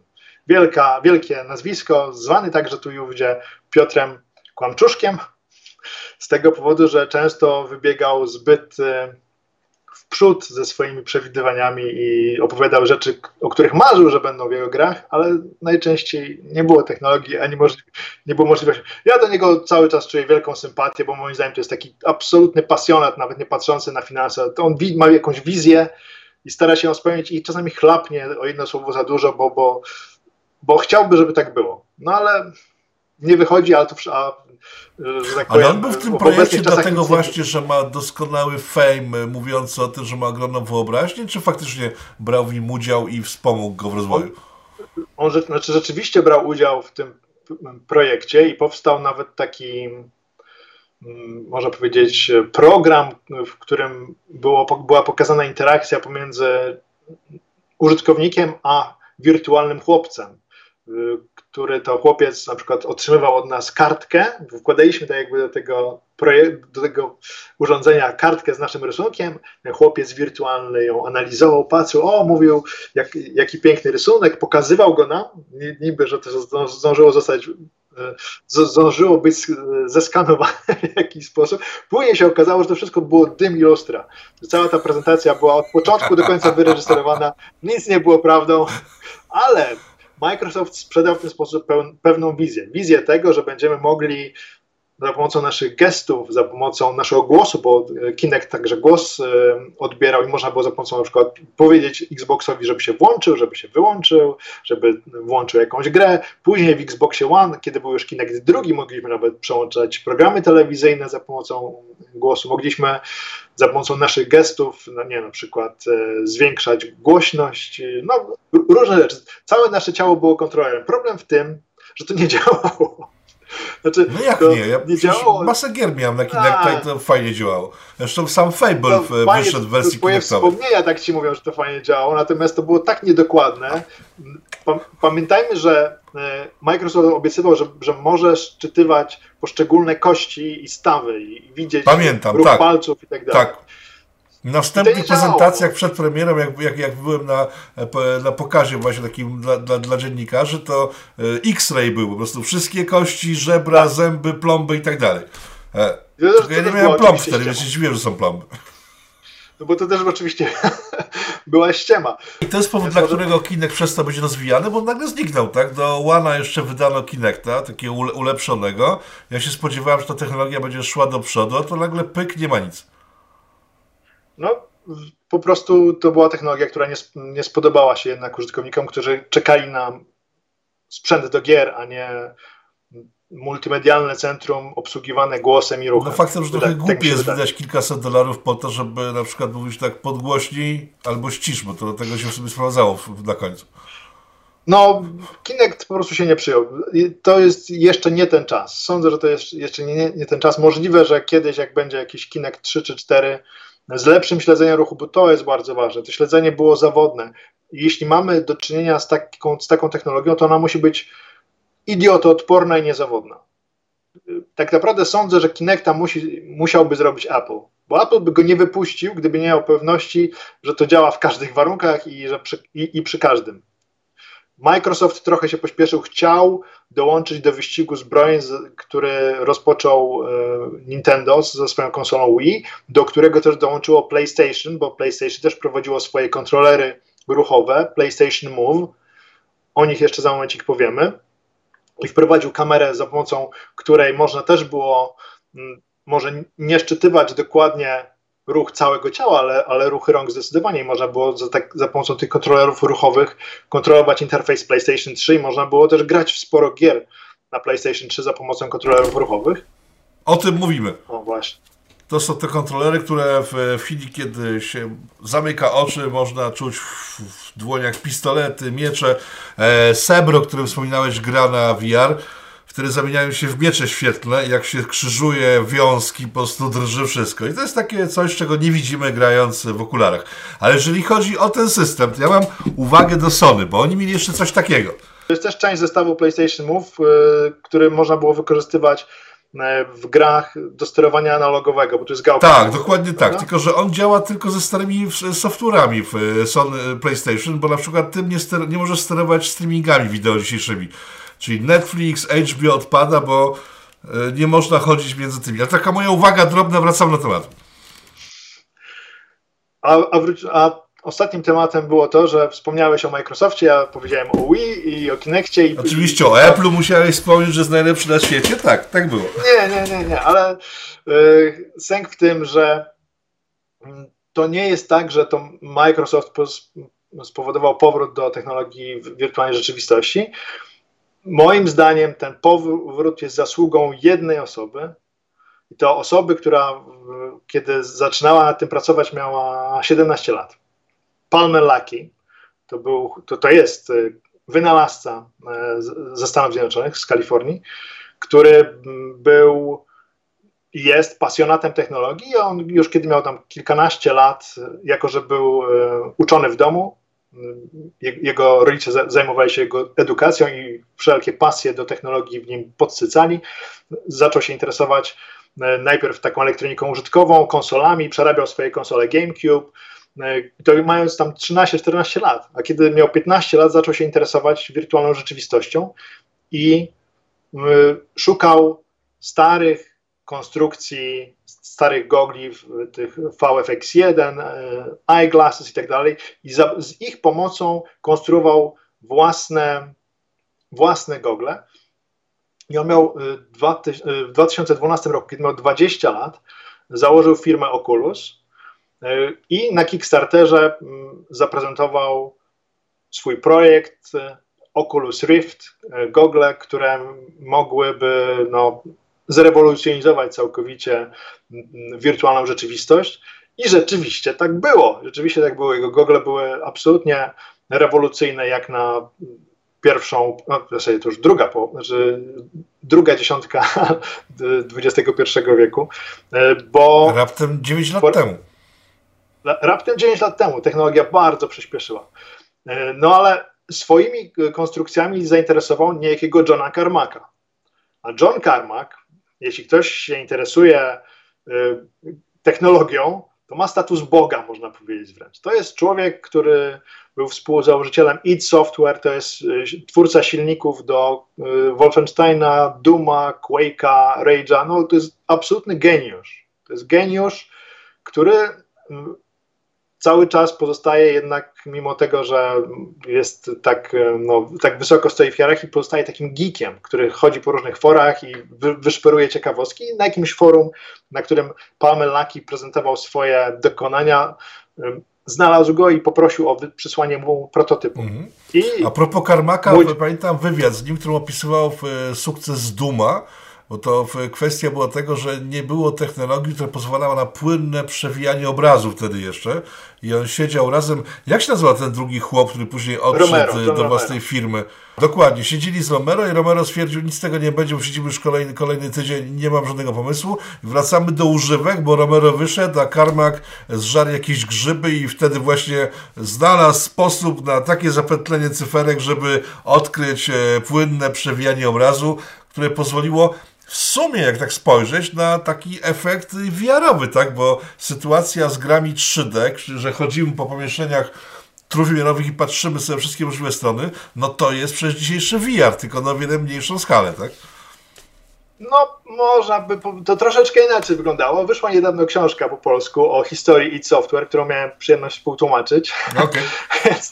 wielka, wielkie nazwisko, zwany także tu i ówdzie Piotrem Kłamczuszkiem, z tego powodu, że często wybiegał zbyt y, w przód ze swoimi przewidywaniami i opowiadał rzeczy, o których marzył, że będą w jego grach, ale najczęściej nie było technologii, ani nie było możliwości. Ja do niego cały czas czuję wielką sympatię, bo moim zdaniem to jest taki absolutny pasjonat, nawet nie patrzący na finanse. To on ma jakąś wizję i stara się ją spełnić i czasami chlapnie o jedno słowo za dużo, bo, bo, bo chciałby, żeby tak było. No ale nie wychodzi, ale to, a tak Ale on był w tym projekcie dlatego właśnie, że ma doskonały fame, mówiący o tym, że ma ogromną wyobraźnię, czy faktycznie brał w nim udział i wspomógł go w rozwoju? On, on znaczy rzeczywiście brał udział w tym projekcie i powstał nawet taki, mm, można powiedzieć, program, w którym było, była pokazana interakcja pomiędzy użytkownikiem a wirtualnym chłopcem który to chłopiec na przykład otrzymywał od nas kartkę, wkładaliśmy tak jakby do tego, do tego urządzenia kartkę z naszym rysunkiem, chłopiec wirtualny ją analizował, patrzył, o, mówił, jak, jaki piękny rysunek, pokazywał go nam, niby, że to zdążyło zostać e, zdążyło być zeskanowane w jakiś sposób. Później się okazało, że to wszystko było dym i lustra. Cała ta prezentacja była od początku do końca wyreżyserowana, nic nie było prawdą, ale Microsoft sprzedał w ten sposób pewną wizję. Wizję tego, że będziemy mogli za pomocą naszych gestów, za pomocą naszego głosu, bo Kinect także głos e, odbierał i można było za pomocą na przykład powiedzieć Xboxowi, żeby się włączył, żeby się wyłączył, żeby włączył jakąś grę. Później w Xboxie One, kiedy był już Kinect drugi, mogliśmy nawet przełączać programy telewizyjne za pomocą głosu. Mogliśmy za pomocą naszych gestów, no nie na przykład e, zwiększać głośność, no różne rzeczy. Całe nasze ciało było kontrolerem. Problem w tym, że to nie działało. Znaczy, no jak nie? Ja nie działało. masę gier miałem na Kinecta i to fajnie działało. Zresztą sam Fable no, wyszedł w wersji Twoje wspomnienia tak ci mówią, że to fajnie działało, natomiast to było tak niedokładne. Pamiętajmy, że e, Microsoft obiecywał, że, że może szczytywać poszczególne kości i stawy i widzieć Pamiętam, ruch tak. palców i tak dalej. Tak. W następnych prezentacjach przed premierą, jak, jak, jak byłem na, na pokazie właśnie takim dla, dla, dla dziennikarzy, to e, X-ray był po prostu wszystkie kości, żebra, tak. zęby, plomby i tak dalej. E, tylko ja nie miałem plomb wtedy, więc się dziwiłem, że są plomby. No bo to też oczywiście była ściema. I to jest powód, dla którego Kinect przez to będzie rozwijany, bo nagle zniknął, tak? Do Łana jeszcze wydano Kinecta, takiego ulepszonego. Ja się spodziewałem, że ta technologia będzie szła do przodu, a to nagle pyk, nie ma nic. No, po prostu to była technologia, która nie, nie spodobała się jednak użytkownikom, którzy czekali na sprzęt do gier, a nie multimedialne centrum obsługiwane głosem i ruchem. No faktem, że trochę tak, głupie jest wydać kilkaset dolarów po to, żeby na przykład mówić tak podgłośniej albo ścisz, bo to do tego się sobie sprawdzało na końcu. No, Kinect po prostu się nie przyjął. To jest jeszcze nie ten czas. Sądzę, że to jest jeszcze nie, nie ten czas. Możliwe, że kiedyś, jak będzie jakiś Kinect 3 czy 4 z lepszym śledzeniem ruchu, bo to jest bardzo ważne. To śledzenie było zawodne. Jeśli mamy do czynienia z taką, z taką technologią, to ona musi być idiotoodporna i niezawodna. Tak naprawdę sądzę, że Kinecta musi, musiałby zrobić Apple, bo Apple by go nie wypuścił, gdyby nie miał pewności, że to działa w każdych warunkach i, że przy, i, i przy każdym. Microsoft trochę się pośpieszył, chciał dołączyć do wyścigu zbrojeń, który rozpoczął e, Nintendo ze swoją konsolą Wii, do którego też dołączyło PlayStation, bo PlayStation też prowadziło swoje kontrolery ruchowe, PlayStation Move. O nich jeszcze za momencik powiemy. I wprowadził kamerę, za pomocą której można też było może nie szczytywać dokładnie ruch całego ciała, ale, ale ruchy rąk zdecydowanie. Można było za, tak, za pomocą tych kontrolerów ruchowych kontrolować interfejs PlayStation 3 i można było też grać w sporo gier na PlayStation 3 za pomocą kontrolerów ruchowych. O tym mówimy. O właśnie. To są te kontrolery, które w chwili, kiedy się zamyka oczy, można czuć w, w dłoniach pistolety, miecze. E, Sebro, o którym wspominałeś, gra na VR które zamieniają się w miecze świetlne, jak się krzyżuje wiązki, po prostu drży wszystko. I to jest takie coś, czego nie widzimy grając w okularach. Ale jeżeli chodzi o ten system, to ja mam uwagę do Sony, bo oni mieli jeszcze coś takiego. To jest też część zestawu PlayStation Move, yy, który można było wykorzystywać e, w grach do sterowania analogowego, bo to jest gałka. Tak, dokładnie tak, prawda? tylko że on działa tylko ze starymi software'ami w e, Sony PlayStation, bo na przykład tym nie, ster- nie możesz sterować streamingami wideo dzisiejszymi. Czyli Netflix, HBO odpada, bo e, nie można chodzić między tymi. Ale taka moja uwaga drobna, wracam na temat. A, a, a ostatnim tematem było to, że wspomniałeś o Microsoftie, ja powiedziałem o Wii i o Kinectie. I, Oczywiście o Apple'u musiałeś wspomnieć, że jest najlepszy na świecie. Tak, tak było. Nie, nie, nie, nie, ale yy, sęk w tym, że mm, to nie jest tak, że to Microsoft spowodował powrót do technologii wirtualnej rzeczywistości moim zdaniem ten powrót jest zasługą jednej osoby. I to osoby, która kiedy zaczynała nad tym pracować, miała 17 lat. Palmer Lucky to, był, to, to jest e, wynalazca e, ze Stanów Zjednoczonych, z Kalifornii, który był jest pasjonatem technologii. On już kiedy miał tam kilkanaście lat, jako że był e, uczony w domu, jego rodzice zajmowali się jego edukacją i wszelkie pasje do technologii w nim podsycali. Zaczął się interesować e, najpierw taką elektroniką użytkową, konsolami, przerabiał swoje konsole GameCube. E, to mając tam 13-14 lat, a kiedy miał 15 lat, zaczął się interesować wirtualną rzeczywistością i szukał starych konstrukcji starych gogli, tych VFX1, e, eyeglasses i tak dalej i za, z ich pomocą konstruował własne, własne gogle. I on miał e, e, w 2012 roku, kiedy miał 20 lat, założył firmę Oculus i na Kickstarterze zaprezentował swój projekt Oculus Rift, gogle, które mogłyby no, zrewolucjonizować całkowicie wirtualną rzeczywistość. I rzeczywiście tak było. Rzeczywiście tak było. Jego gogle były absolutnie rewolucyjne, jak na pierwszą, no, w zasadzie to już druga, znaczy druga dziesiątka XXI wieku, bo... Raptem 9 lat po, temu. Raptem 9 lat temu. Technologia bardzo przyspieszyła. No ale swoimi konstrukcjami zainteresował niejakiego Johna Carmacka. A John Carmack jeśli ktoś się interesuje y, technologią, to ma status Boga, można powiedzieć wręcz. To jest człowiek, który był współzałożycielem id Software, to jest y, twórca silników do y, Wolfensteina, Duma, Quake'a, Rage'a. No, to jest absolutny geniusz. To jest geniusz, który cały czas pozostaje jednak, mimo tego, że jest tak, e, no, tak wysoko stoi w hierarchii, pozostaje takim geekiem, który chodzi po różnych forach i wy, wyszperuje ciekawostki. Na jakimś forum, na którym Palmer Lucky prezentował swoje dokonania, znalazł go i poprosił o przysłanie mu prototypu. Mhm. I A propos Karmaka, mój... pamiętam wywiad z nim, który opisywał sukces Duma, bo to kwestia była tego, że nie było technologii, która pozwalała na płynne przewijanie obrazu wtedy jeszcze. I on siedział razem. Jak się nazywa ten drugi chłop, który później odszedł Romero, do własnej firmy? Dokładnie, siedzieli z Romero i Romero stwierdził, nic z tego nie będzie, bo siedzimy już kolejny, kolejny tydzień, nie mam żadnego pomysłu. Wracamy do używek, bo Romero wyszedł, a Karmak zżarł jakieś grzyby i wtedy właśnie znalazł sposób na takie zapętlenie cyferek, żeby odkryć e, płynne przewijanie obrazu, które pozwoliło w sumie, jak tak spojrzeć, na taki efekt wiarowy, tak? Bo sytuacja z grami 3D, że chodzimy po pomieszczeniach trójwymiarowych i patrzymy sobie wszystkie możliwe strony, no to jest przez dzisiejszy VR, tylko na wiele mniejszą skalę, tak? No, można by, to troszeczkę inaczej wyglądało. Wyszła niedawno książka po polsku o historii id Software, którą miałem przyjemność współtłumaczyć. Okay. więc,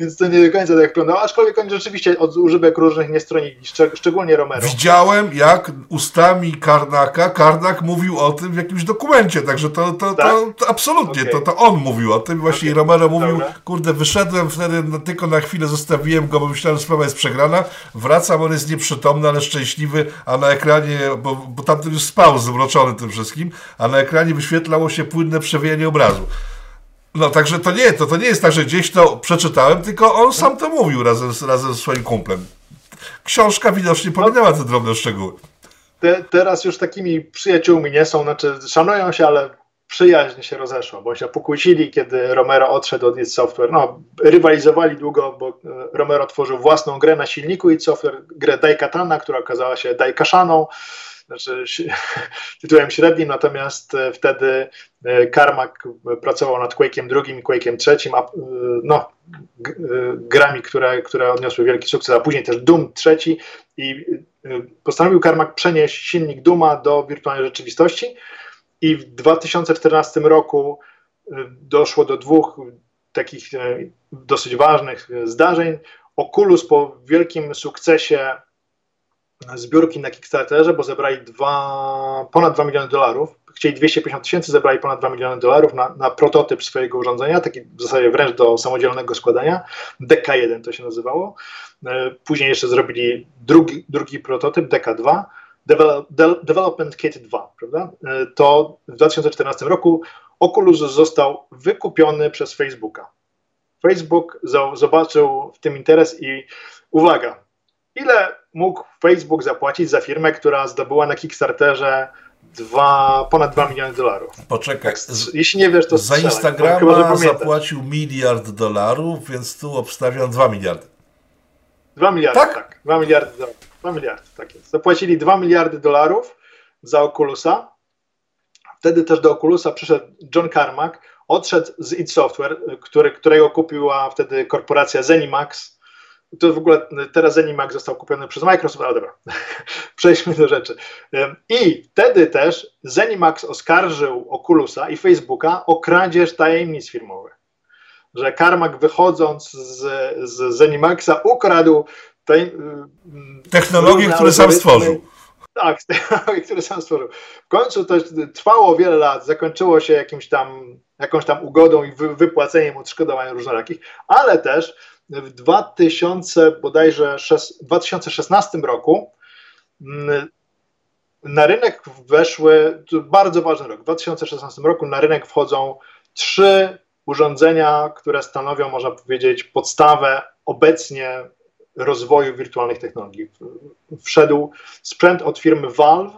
więc, to nie do końca tak wyglądało, aczkolwiek oni rzeczywiście od używek różnych nie stronili, szczególnie Romero. Widziałem, jak ustami Karnaka, Karnak mówił o tym w jakimś dokumencie, także to, to, tak? to, to absolutnie, okay. to, to on mówił o tym, właśnie okay. Romero mówił, Dobra. kurde, wyszedłem wtedy, no, tylko na chwilę zostawiłem go, bo myślałem, że sprawa jest przegrana, wracam, on jest nieprzytomny, ale szczęśliwy, a na ekranie, bo, bo tamten już spał zmroczony tym wszystkim, a na ekranie wyświetlało się płynne przewijanie obrazu. No także to nie, to, to nie jest tak, że gdzieś to przeczytałem, tylko on sam to mówił razem, z, razem ze swoim kumplem. Książka widocznie pominęła te drobne szczegóły. Te, teraz już takimi przyjaciółmi nie są, znaczy szanują się, ale przyjaźń się rozeszła, bo się pokłócili, kiedy Romero odszedł od id Software. No, rywalizowali długo, bo e, Romero tworzył własną grę na silniku id Software, grę Daikatana, która okazała się Daikashaną, znaczy tytułem średnim, natomiast e, wtedy e, pracował nad Quake'iem drugim i Quake'iem trzecim, a, no, grami, które, które odniosły wielki sukces, a później też Doom trzeci i postanowił Carmack przenieść silnik Duma do wirtualnej rzeczywistości, i w 2014 roku y, doszło do dwóch takich y, dosyć ważnych zdarzeń. Oculus po wielkim sukcesie zbiórki na Kickstarterze, bo zebrali dwa, ponad 2 miliony dolarów. Chcieli 250 tysięcy, zebrali ponad 2 miliony dolarów na, na, prototyp swojego urządzenia, taki w zasadzie wręcz do samodzielnego składania. DK1 to się nazywało. Y, później jeszcze zrobili drugi, drugi prototyp, DK2 Development Kit 2, prawda? E, to w 2014 roku Oculus został wykupiony przez Facebooka. Facebook zobaczył w tym interes i uwaga, ile mógł Facebook zapłacić za firmę, która zdobyła na Kickstarterze dwa, ponad 2 miliony dolarów. Poczekaj. Jeśli nie wiesz, to Za Instagrama zapłacił miliard dolarów, więc tu obstawiam 2 miliardy. 2 miliardy, tak. tak 2 miliardy dolarów. 2 miliardy, tak jest. Zapłacili 2 miliardy dolarów za Oculusa. Wtedy też do Oculusa przyszedł John Carmack, odszedł z id Software, który, którego kupiła wtedy korporacja Zenimax. To w ogóle teraz Zenimax został kupiony przez Microsoft, ale dobra, przejdźmy do rzeczy. I wtedy też Zenimax oskarżył Oculusa i Facebooka o kradzież tajemnic firmowych. Że Carmack wychodząc z, z Zenimaxa ukradł tej, y, technologie, które sam stworzył. Tak, technologie, które sam stworzył. W końcu to trwało wiele lat, zakończyło się jakimś tam, jakąś tam ugodą i wypłaceniem odszkodowań różnorakich, ale też w 2000, bodajże 2016 roku mm, na rynek weszły, bardzo ważny rok, w 2016 roku na rynek wchodzą trzy urządzenia, które stanowią, można powiedzieć, podstawę obecnie rozwoju wirtualnych technologii. Wszedł sprzęt od firmy Valve,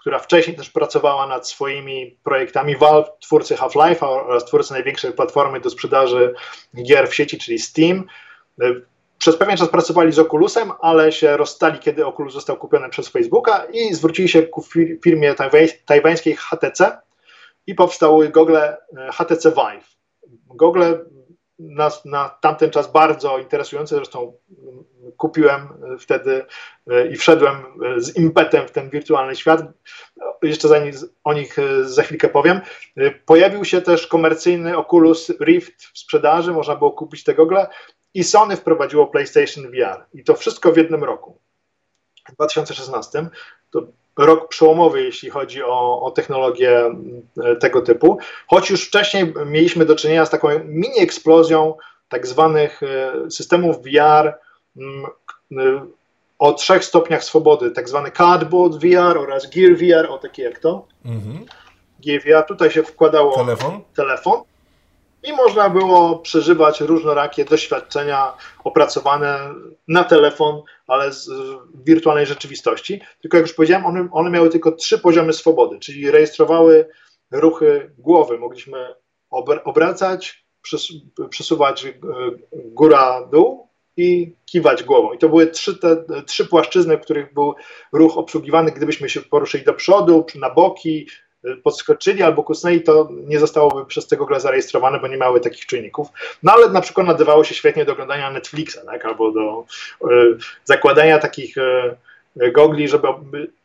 która wcześniej też pracowała nad swoimi projektami. Valve, twórcy Half-Life oraz twórcy największej platformy do sprzedaży gier w sieci, czyli Steam. Przez pewien czas pracowali z Oculusem, ale się rozstali, kiedy Oculus został kupiony przez Facebooka i zwrócili się ku firmie tajwańskiej HTC i powstały gogle HTC Vive. Gogle na, na tamten czas bardzo interesujące, zresztą kupiłem wtedy e, i wszedłem e, z impetem w ten wirtualny świat. Jeszcze za nich, o nich e, za chwilkę powiem. Pojawił się też komercyjny Oculus Rift w sprzedaży, można było kupić te gogle i Sony wprowadziło PlayStation VR. I to wszystko w jednym roku. W 2016 to rok przełomowy, jeśli chodzi o, o technologię tego typu, choć już wcześniej mieliśmy do czynienia z taką mini eksplozją tak zwanych systemów VR o trzech stopniach swobody, tak zwany cardboard VR oraz gear VR, o takie jak to. Mhm. Gear VR, tutaj się wkładało telefon. telefon i można było przeżywać różnorakie doświadczenia opracowane na telefon, ale z wirtualnej rzeczywistości. Tylko jak już powiedziałem, one, one miały tylko trzy poziomy swobody, czyli rejestrowały ruchy głowy. Mogliśmy obracać, przesuwać e, góra-dół, i kiwać głową. I to były trzy, te, trzy płaszczyzny, w których był ruch obsługiwany. Gdybyśmy się poruszyli do przodu, na boki, podskoczyli albo kusnęli, to nie zostałoby przez tego Google zarejestrowane, bo nie miały takich czynników. No ale na przykład nadawało się świetnie do oglądania Netflixa, tak? albo do y, zakładania takich y, gogli, żeby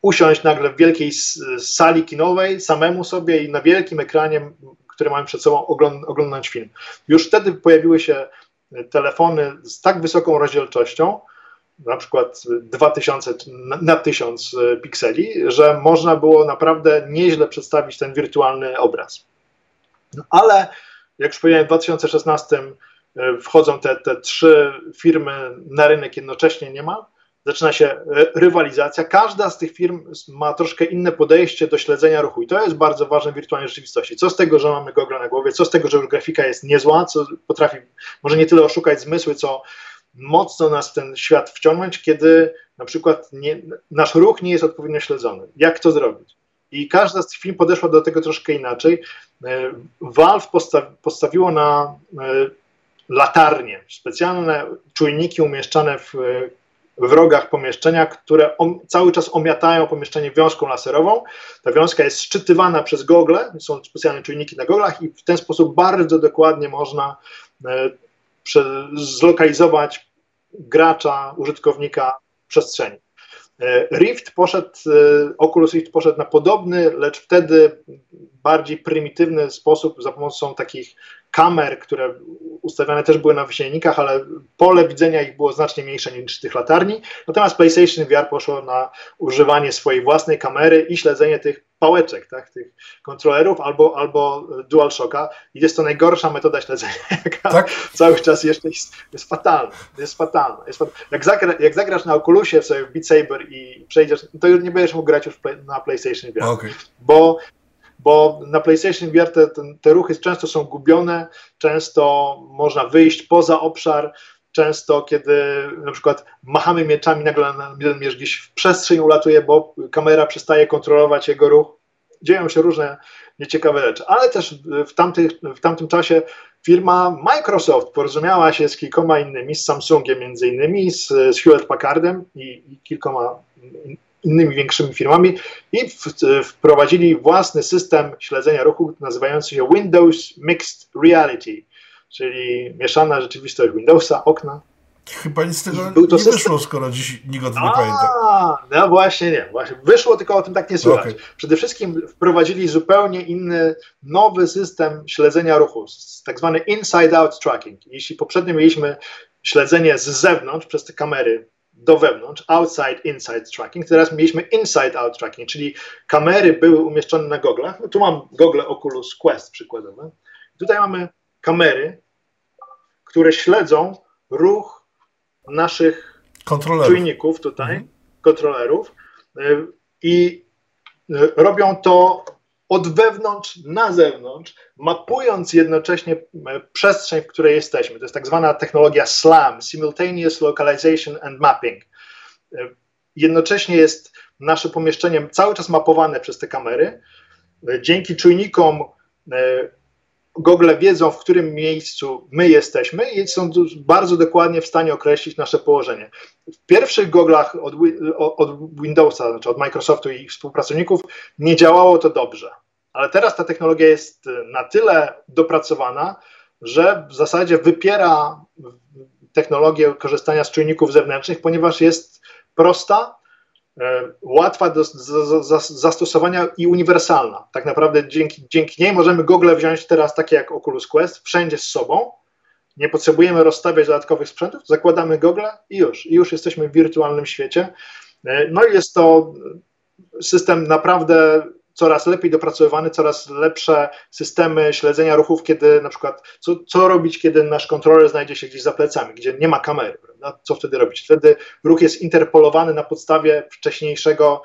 usiąść nagle w wielkiej sali kinowej samemu sobie i na wielkim ekranie, który mamy przed sobą, oglądać film. Już wtedy pojawiły się telefony z tak wysoką rozdzielczością, na przykład 2000 na 1000 pikseli, że można było naprawdę nieźle przedstawić ten wirtualny obraz. No, ale jak już powiedziałem, w 2016 e, wchodzą te, te trzy firmy na rynek jednocześnie nie ma zaczyna się e, rywalizacja. Każda z tych firm ma troszkę inne podejście do śledzenia ruchu i to jest bardzo ważne w wirtualnej rzeczywistości. Co z tego, że mamy gogle na głowie, co z tego, że już grafika jest niezła, co potrafi może nie tyle oszukać zmysły, co mocno nas w ten świat wciągnąć, kiedy na przykład nie, nasz ruch nie jest odpowiednio śledzony. Jak to zrobić? I każda z tych firm podeszła do tego troszkę inaczej. E, Valve postawiło na e, latarnie, specjalne czujniki umieszczane w w rogach pomieszczenia, które om, cały czas omiatają pomieszczenie wiązką laserową. Ta wiązka jest szczytywana przez gogle, są specjalne czujniki na goglach i w ten sposób bardzo dokładnie można e, zlokalizować gracza, użytkownika przestrzeni. E, Rift poszedł, e, Oculus Rift poszedł na podobny, lecz wtedy bardziej prymitywny sposób za pomocą takich kamer, które ustawiane też były na wysięgnikach, ale pole widzenia ich było znacznie mniejsze niż tych latarni. Natomiast PlayStation VR poszło na używanie swojej własnej kamery i śledzenie tych pałeczek, tak, tych kontrolerów albo, albo DualShocka i jest to najgorsza metoda śledzenia, jaka tak? cały czas jeszcze jest, jest fatalna. Jest fatalna. Jest fatalna. Jak, zagra, jak zagrasz na Oculusie sobie w Beat Saber i przejdziesz, to już nie będziesz mógł grać już na PlayStation VR, okay. bo bo na PlayStation VR te, te, te ruchy często są gubione, często można wyjść poza obszar, często kiedy na przykład machamy mieczami, nagle jeden miecz gdzieś w przestrzeń ulatuje, bo kamera przestaje kontrolować jego ruch. Dzieją się różne nieciekawe rzeczy, ale też w, tamtych, w tamtym czasie firma Microsoft porozumiała się z kilkoma innymi, z Samsungiem między innymi, z, z Hewlett Packardem i, i kilkoma innymi większymi firmami i wprowadzili własny system śledzenia ruchu nazywający się Windows Mixed Reality, czyli mieszana rzeczywistość Windowsa, okna. Chyba nic z tego Był to nie system... wyszło, skoro dziś nikt o tym nie pamięta. No właśnie nie. Właśnie. Wyszło, tylko o tym tak nie słychać. Okay. Przede wszystkim wprowadzili zupełnie inny, nowy system śledzenia ruchu, tak zwany inside-out tracking. Jeśli poprzednio mieliśmy śledzenie z zewnątrz przez te kamery do wewnątrz, outside, inside tracking. Teraz mieliśmy inside out tracking, czyli kamery były umieszczone na goglach. No tu mam gogle Oculus Quest przykładowe. Tutaj mamy kamery, które śledzą ruch naszych czujników tutaj, mhm. kontrolerów y, i y, robią to od wewnątrz na zewnątrz, mapując jednocześnie e, przestrzeń, w której jesteśmy. To jest tak zwana technologia SLAM, Simultaneous Localization and Mapping. E, jednocześnie jest nasze pomieszczenie cały czas mapowane przez te kamery. Dzięki czujnikom Google wiedzą, w którym miejscu my jesteśmy i są bardzo dokładnie w stanie określić nasze położenie. W pierwszych goglach od, od Windowsa, znaczy od Microsoftu i ich współpracowników nie działało to dobrze. Ale teraz ta technologia jest na tyle dopracowana, że w zasadzie wypiera technologię korzystania z czujników zewnętrznych, ponieważ jest prosta, łatwa do zastosowania i uniwersalna. Tak naprawdę dzięki, dzięki niej możemy Google wziąć teraz takie jak Oculus Quest wszędzie z sobą. Nie potrzebujemy rozstawiać dodatkowych sprzętów, zakładamy Google i już, i już jesteśmy w wirtualnym świecie. E, no i jest to system naprawdę coraz lepiej dopracowywany, coraz lepsze systemy śledzenia ruchów, kiedy na przykład, co, co robić, kiedy nasz kontroler znajdzie się gdzieś za plecami, gdzie nie ma kamery, prawda? co wtedy robić? Wtedy ruch jest interpolowany na podstawie wcześniejszego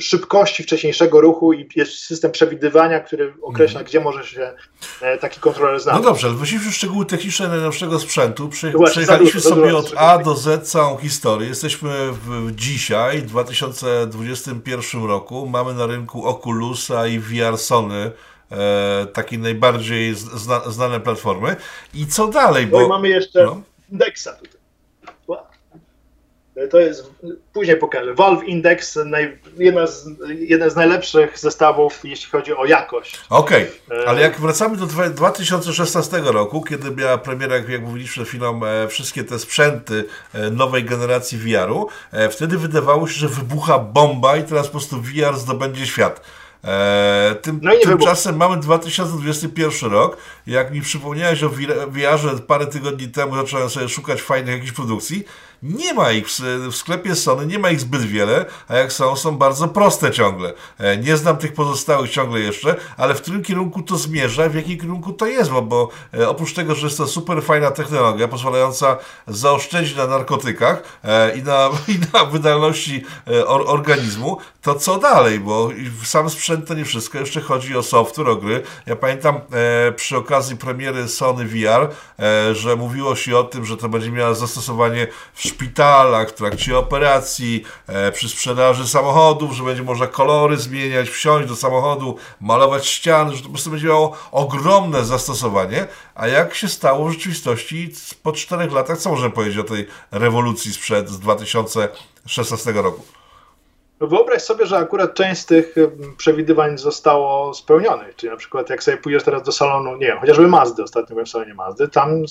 szybkości wcześniejszego ruchu i jest system przewidywania, który określa, mm. gdzie może się e, taki kontroler znaleźć. No dobrze, ale w szczegóły techniczne najnowszego sprzętu. Prze przejechaliśmy sobie od A do Z całą historię. Jesteśmy w, dzisiaj, w 2021 roku. Mamy na rynku Oculusa i VR Sony. E, takie najbardziej zna, znane platformy. I co dalej? Bo no i mamy jeszcze no. Indexa tutaj. To jest, później pokażę. Valve Index, naj, jedna z, jeden z najlepszych zestawów, jeśli chodzi o jakość. Okej, okay. ale jak wracamy do 2016 roku, kiedy miała premiera, jak mówiliśmy przed chwilą, e, wszystkie te sprzęty e, nowej generacji VR-u, e, wtedy wydawało się, że wybucha bomba i teraz po prostu VR zdobędzie świat. Eee, tym, no tymczasem mamy 2021 rok. Jak mi przypomniałeś o VR-ze parę tygodni temu, zacząłem sobie szukać fajnych jakichś produkcji. Nie ma ich w sklepie Sony, nie ma ich zbyt wiele, a jak są, są bardzo proste ciągle. E, nie znam tych pozostałych ciągle jeszcze, ale w którym kierunku to zmierza, w jakim kierunku to jest, bo, bo e, oprócz tego, że jest to super fajna technologia, pozwalająca zaoszczędzić na narkotykach e, i na, i na wydajności organizmu, to co dalej, bo sam sprzęt to nie wszystko, jeszcze chodzi o software, o gry. Ja pamiętam przy okazji premiery Sony VR, że mówiło się o tym, że to będzie miało zastosowanie w szpitalach, w trakcie operacji, e, przy sprzedaży samochodów, że będzie można kolory zmieniać, wsiąść do samochodu, malować ściany, że to po prostu będzie miało ogromne zastosowanie. A jak się stało w rzeczywistości po czterech latach, co możemy powiedzieć o tej rewolucji sprzed z 2016 roku? No wyobraź sobie, że akurat część z tych przewidywań zostało spełnionych. Czyli na przykład jak sobie pójdziesz teraz do salonu, nie wiem, chociażby Mazdy, ostatnio byłem w salonie Mazdy, tam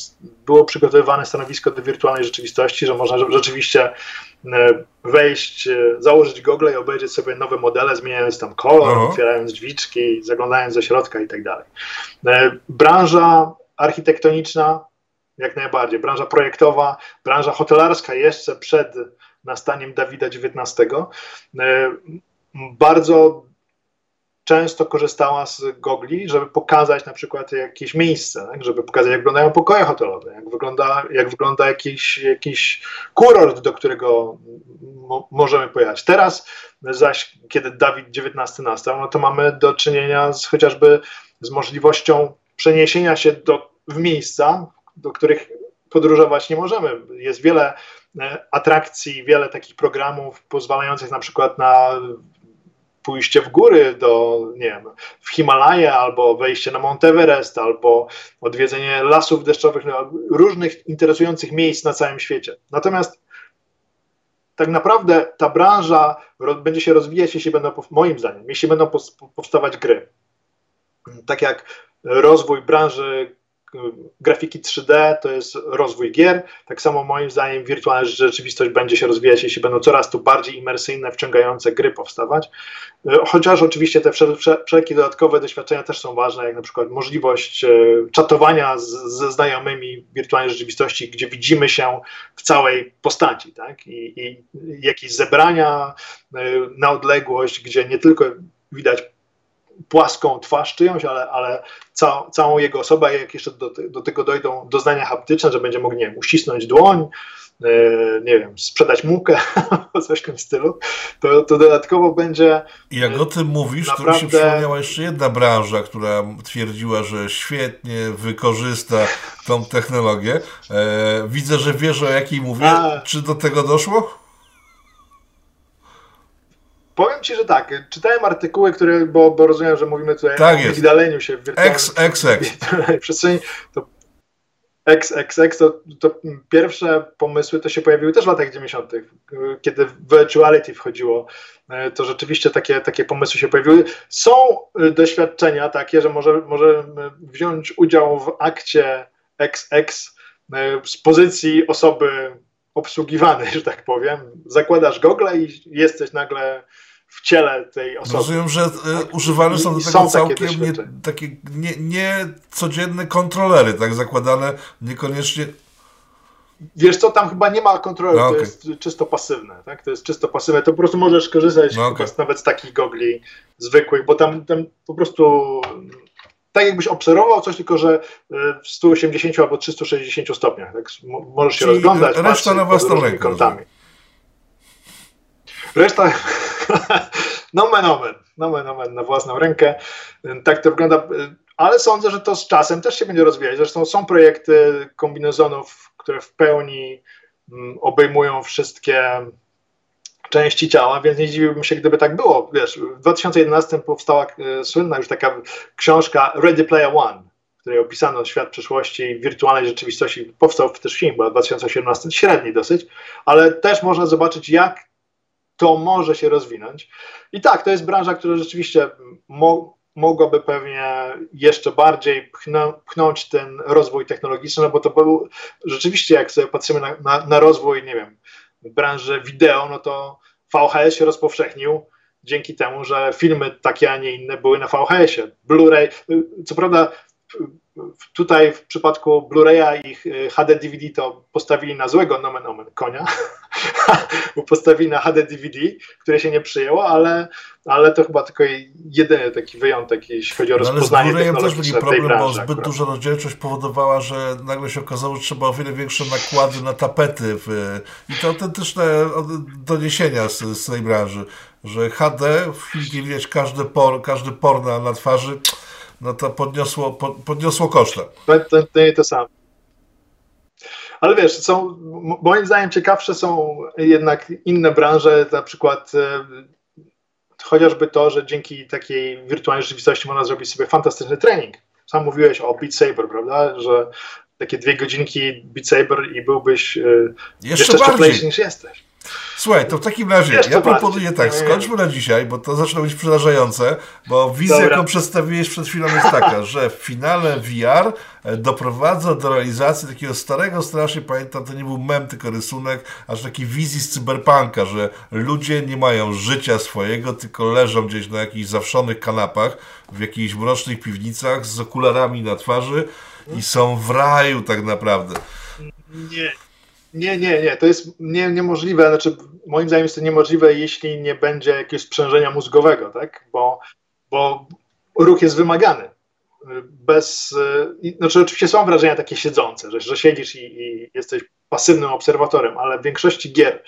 było przygotowywane stanowisko do wirtualnej rzeczywistości, że można rzeczywiście e, wejść, e, założyć gogle i obejrzeć sobie nowe modele, zmieniając tam kolor, -huh. otwierając drzwiczki, zaglądając do środka i tak dalej. E, branża architektoniczna jak najbardziej, branża projektowa, branża hotelarska jeszcze przed nastaniem Dawida XIX, e, bardzo często korzystała z gogli, żeby pokazać na przykład jakieś miejsce, tak? żeby pokazać, jak wyglądają pokoje hotelowe, jak wygląda, jak wygląda jakiś, jakiś kurort, do którego możemy pojechać. Teraz zaś, kiedy Dawid XIX nastał, no to mamy do czynienia z, chociażby z możliwością przeniesienia się do, w miejsca, do których podróżować nie możemy. Jest wiele atrakcji, wiele takich programów pozwalających na przykład na pójście w góry do, nie wiem, w Himalaje, albo wejście na Mount Everest, albo odwiedzenie lasów deszczowych, no, różnych interesujących miejsc na całym świecie. Natomiast tak naprawdę ta branża będzie się rozwijać, jeśli będą, moim zdaniem, jeśli będą powstawać gry. Tak jak rozwój branży grafiki 3D to jest rozwój gier. Tak samo moim zdaniem wirtualna rzeczywistość będzie się rozwijać, jeśli będą coraz tu bardziej imersyjne, wciągające gry powstawać. E, chociaż oczywiście te wszelkie dodatkowe doświadczenia też są ważne, jak na przykład możliwość e, czatowania z, ze znajomymi w wirtualnej rzeczywistości, gdzie widzimy się w całej postaci, tak? I, i jakieś zebrania e, na odległość, gdzie nie tylko widać płaską twarz czyjąś, ale, ale cał, całą jego osobę, jak jeszcze do, do tego dojdą doznania haptyczne, że będzie mógł, nie wiem, uścisnąć dłoń, yy, nie wiem, sprzedać mukę, coś w tym stylu, to, to dodatkowo będzie. I jak o tym mówisz, naprawdę... to mi się przypomniała jeszcze jedna branża, która twierdziła, że świetnie wykorzysta tą technologię. E, widzę, że wiesz o jakiej mówię. A... Czy do tego doszło? Powiem Ci, że tak. Czytałem artykuły, które, bo, bo rozumiem, że mówimy tutaj tak o wydaleniu się w wirtualnej przestrzeni. To XXX, to, to pierwsze pomysły to się pojawiły też w latach 90., kiedy virtuality wchodziło, to rzeczywiście takie, takie pomysły się pojawiły. Są doświadczenia takie, że może, możemy wziąć udział w akcie XX z pozycji osoby obsługiwanej, że tak powiem. Zakładasz gogle i jesteś nagle w ciele tej osoby. Rozumiem, że tak? używane są do tego są całkiem takie nie, takie nie, nie codzienne kontrolery, tak zakładane, niekoniecznie. Wiesz co, tam chyba nie ma kontroli, no, okay. to jest czysto pasywne, tak? To jest czysto pasywne, to po prostu możesz korzystać no, okay. nawet z takich gogli zwykłych, bo tam, tam po prostu tak jakbyś obserwował coś, tylko że w 180 albo 360 stopniach, tak? Możesz się Czyli rozglądać. Reszta na własną rękę. Reszta, nomen omen, nomen omen na własną rękę. Tak to wygląda, ale sądzę, że to z czasem też się będzie rozwijać. Zresztą są projekty kombinezonów, które w pełni mm, obejmują wszystkie części ciała, więc nie dziwiłbym się, gdyby tak było. Wiesz, w 2011 powstała e, słynna już taka książka Ready Player One, w której opisano świat przyszłości wirtualnej rzeczywistości. Powstał też film, bo 2018 średni dosyć, ale też można zobaczyć, jak to może się rozwinąć. I tak, to jest branża, która rzeczywiście mo mogłaby pewnie jeszcze bardziej pchnąć ten rozwój technologiczny, no bo to był rzeczywiście, jak sobie patrzymy na, na, na rozwój, nie wiem, branży wideo, no to VHS się rozpowszechnił dzięki temu, że filmy takie, a nie inne były na VHS-ie. Blu-ray, co prawda tutaj w przypadku Blu-raya i HD DVD to postawili na złego nomen omen konia, bo postawili na HD DVD, które się nie przyjęło, ale, ale to chyba tylko jedyny taki wyjątek, jeśli chodzi o no, rozpoznanie Ale z Blu-rayem też był problem, branży, bo zbyt akurat. duża rozdzielczość powodowała, że nagle się okazało, że trzeba o wiele większe nakłady na tapety w, i to autentyczne doniesienia z, z tej branży, że HD, w chwili widać każdy por, każdy por na, na twarzy, no to podniosło, po, podniosło to, to nie to samo. Ale wiesz, są, moim zdaniem ciekawsze są jednak inne branże, na przykład e, chociażby to, że dzięki takiej wirtualnej rzeczywistości można zrobić sobie fantastyczny trening. Sam mówiłeś o Beat Saber, prawda? Że takie dwie godzinki Beat Saber i byłbyś e, jeszcze, jeszcze bardziej niż jesteś. Słuchaj, to w takim razie Wiesz, ja proponuję tak, skończmy na dzisiaj, bo to zaczyna być przerażające, bo wizja, Dobra. jaką przedstawiłeś przed chwilą jest taka, że w finale VR e, doprowadza do realizacji takiego starego, strasznie pamiętam, to nie był mem, tylko rysunek, aż takiej wizji z cyberpunka, że ludzie nie mają życia swojego, tylko leżą gdzieś na jakichś zawszonych kanapach, w jakichś mrocznych piwnicach z okularami na twarzy i są w raju tak naprawdę. Nie, nie, nie, nie, to jest nie, niemożliwe, znaczy moim zdaniem jest to niemożliwe, jeśli nie będzie jakiegoś sprzężenia mózgowego, tak, bo, bo ruch jest wymagany. Bez, znaczy oczywiście są wrażenia takie siedzące, że, że siedzisz i, i jesteś pasywnym obserwatorem, ale w większości gier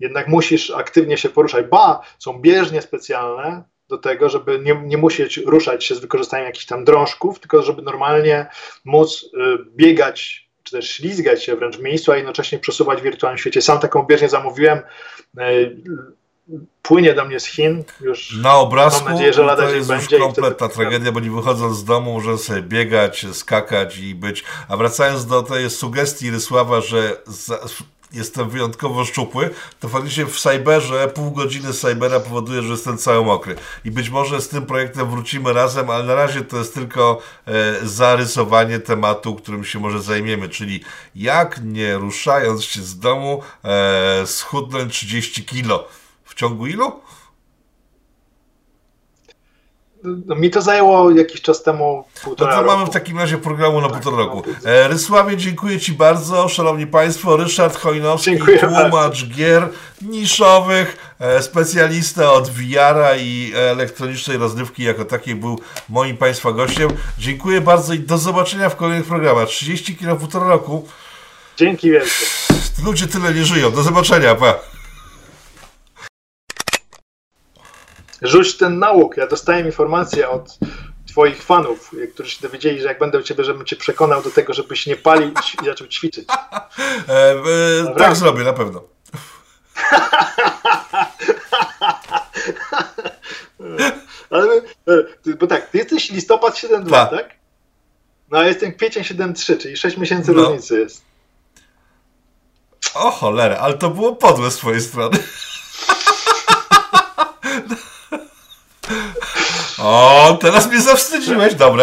jednak musisz aktywnie się poruszać. Ba, są bieżnie specjalne do tego, żeby nie, nie musieć ruszać się z wykorzystaniem jakichś tam drążków, tylko żeby normalnie móc y, biegać czy też ślizgać się wręcz w miejscu, a jednocześnie przesuwać w wirtualnym świecie. Sam taką bieżnię zamówiłem. E, płynie do mnie z Chin. Już na obrazku mam nadzieję, że lada to jest już będzie kompletna tragedia, bo nie wychodząc z domu może sobie biegać, skakać i być. A wracając do tej sugestii Rysława, że jestem wyjątkowo szczupły, to faktycznie w Cyberze pół godziny Cybera powoduje, że jestem cały mokry. I być może z tym projektem wrócimy razem, ale na razie to jest tylko e, zarysowanie tematu, którym się może zajmiemy, czyli jak nie ruszając się z domu e, schudnąć 30 kilo. W ciągu ilu? No, mi to zajęło jakiś czas temu półtora No to roku. mamy w takim razie programu na tak, półtora roku. E, Rysławie, dziękuję Ci bardzo. Szanowni Państwo, Ryszard Chojnowski, dziękuję tłumacz bardzo. gier niszowych, e, specjalista od VR-a i elektronicznej rozrywki jako takiej był moim Państwa gościem. Dziękuję bardzo i do zobaczenia w kolejnych programach. 30 km półtora roku. Dzięki wielkie. Ludzie tyle nie żyją. Do zobaczenia, pa. Rzuć ten nauk. Ja dostałem informację od twoich fanów, którzy się dowiedzieli, że jak będę u ciebie, żebym cię przekonał do tego, żebyś nie palił i zaczął ćwiczyć. E, e, tak zrobię, na pewno. Ale, e, bo tak, ty jesteś listopad 7.2, tak. tak? No a jestem kwiecień 7.3, czyli 6 miesięcy no. różnicy jest. O cholera, ale to było podłe z twojej strony. O, teraz mnie zawstydziłeś, dobra.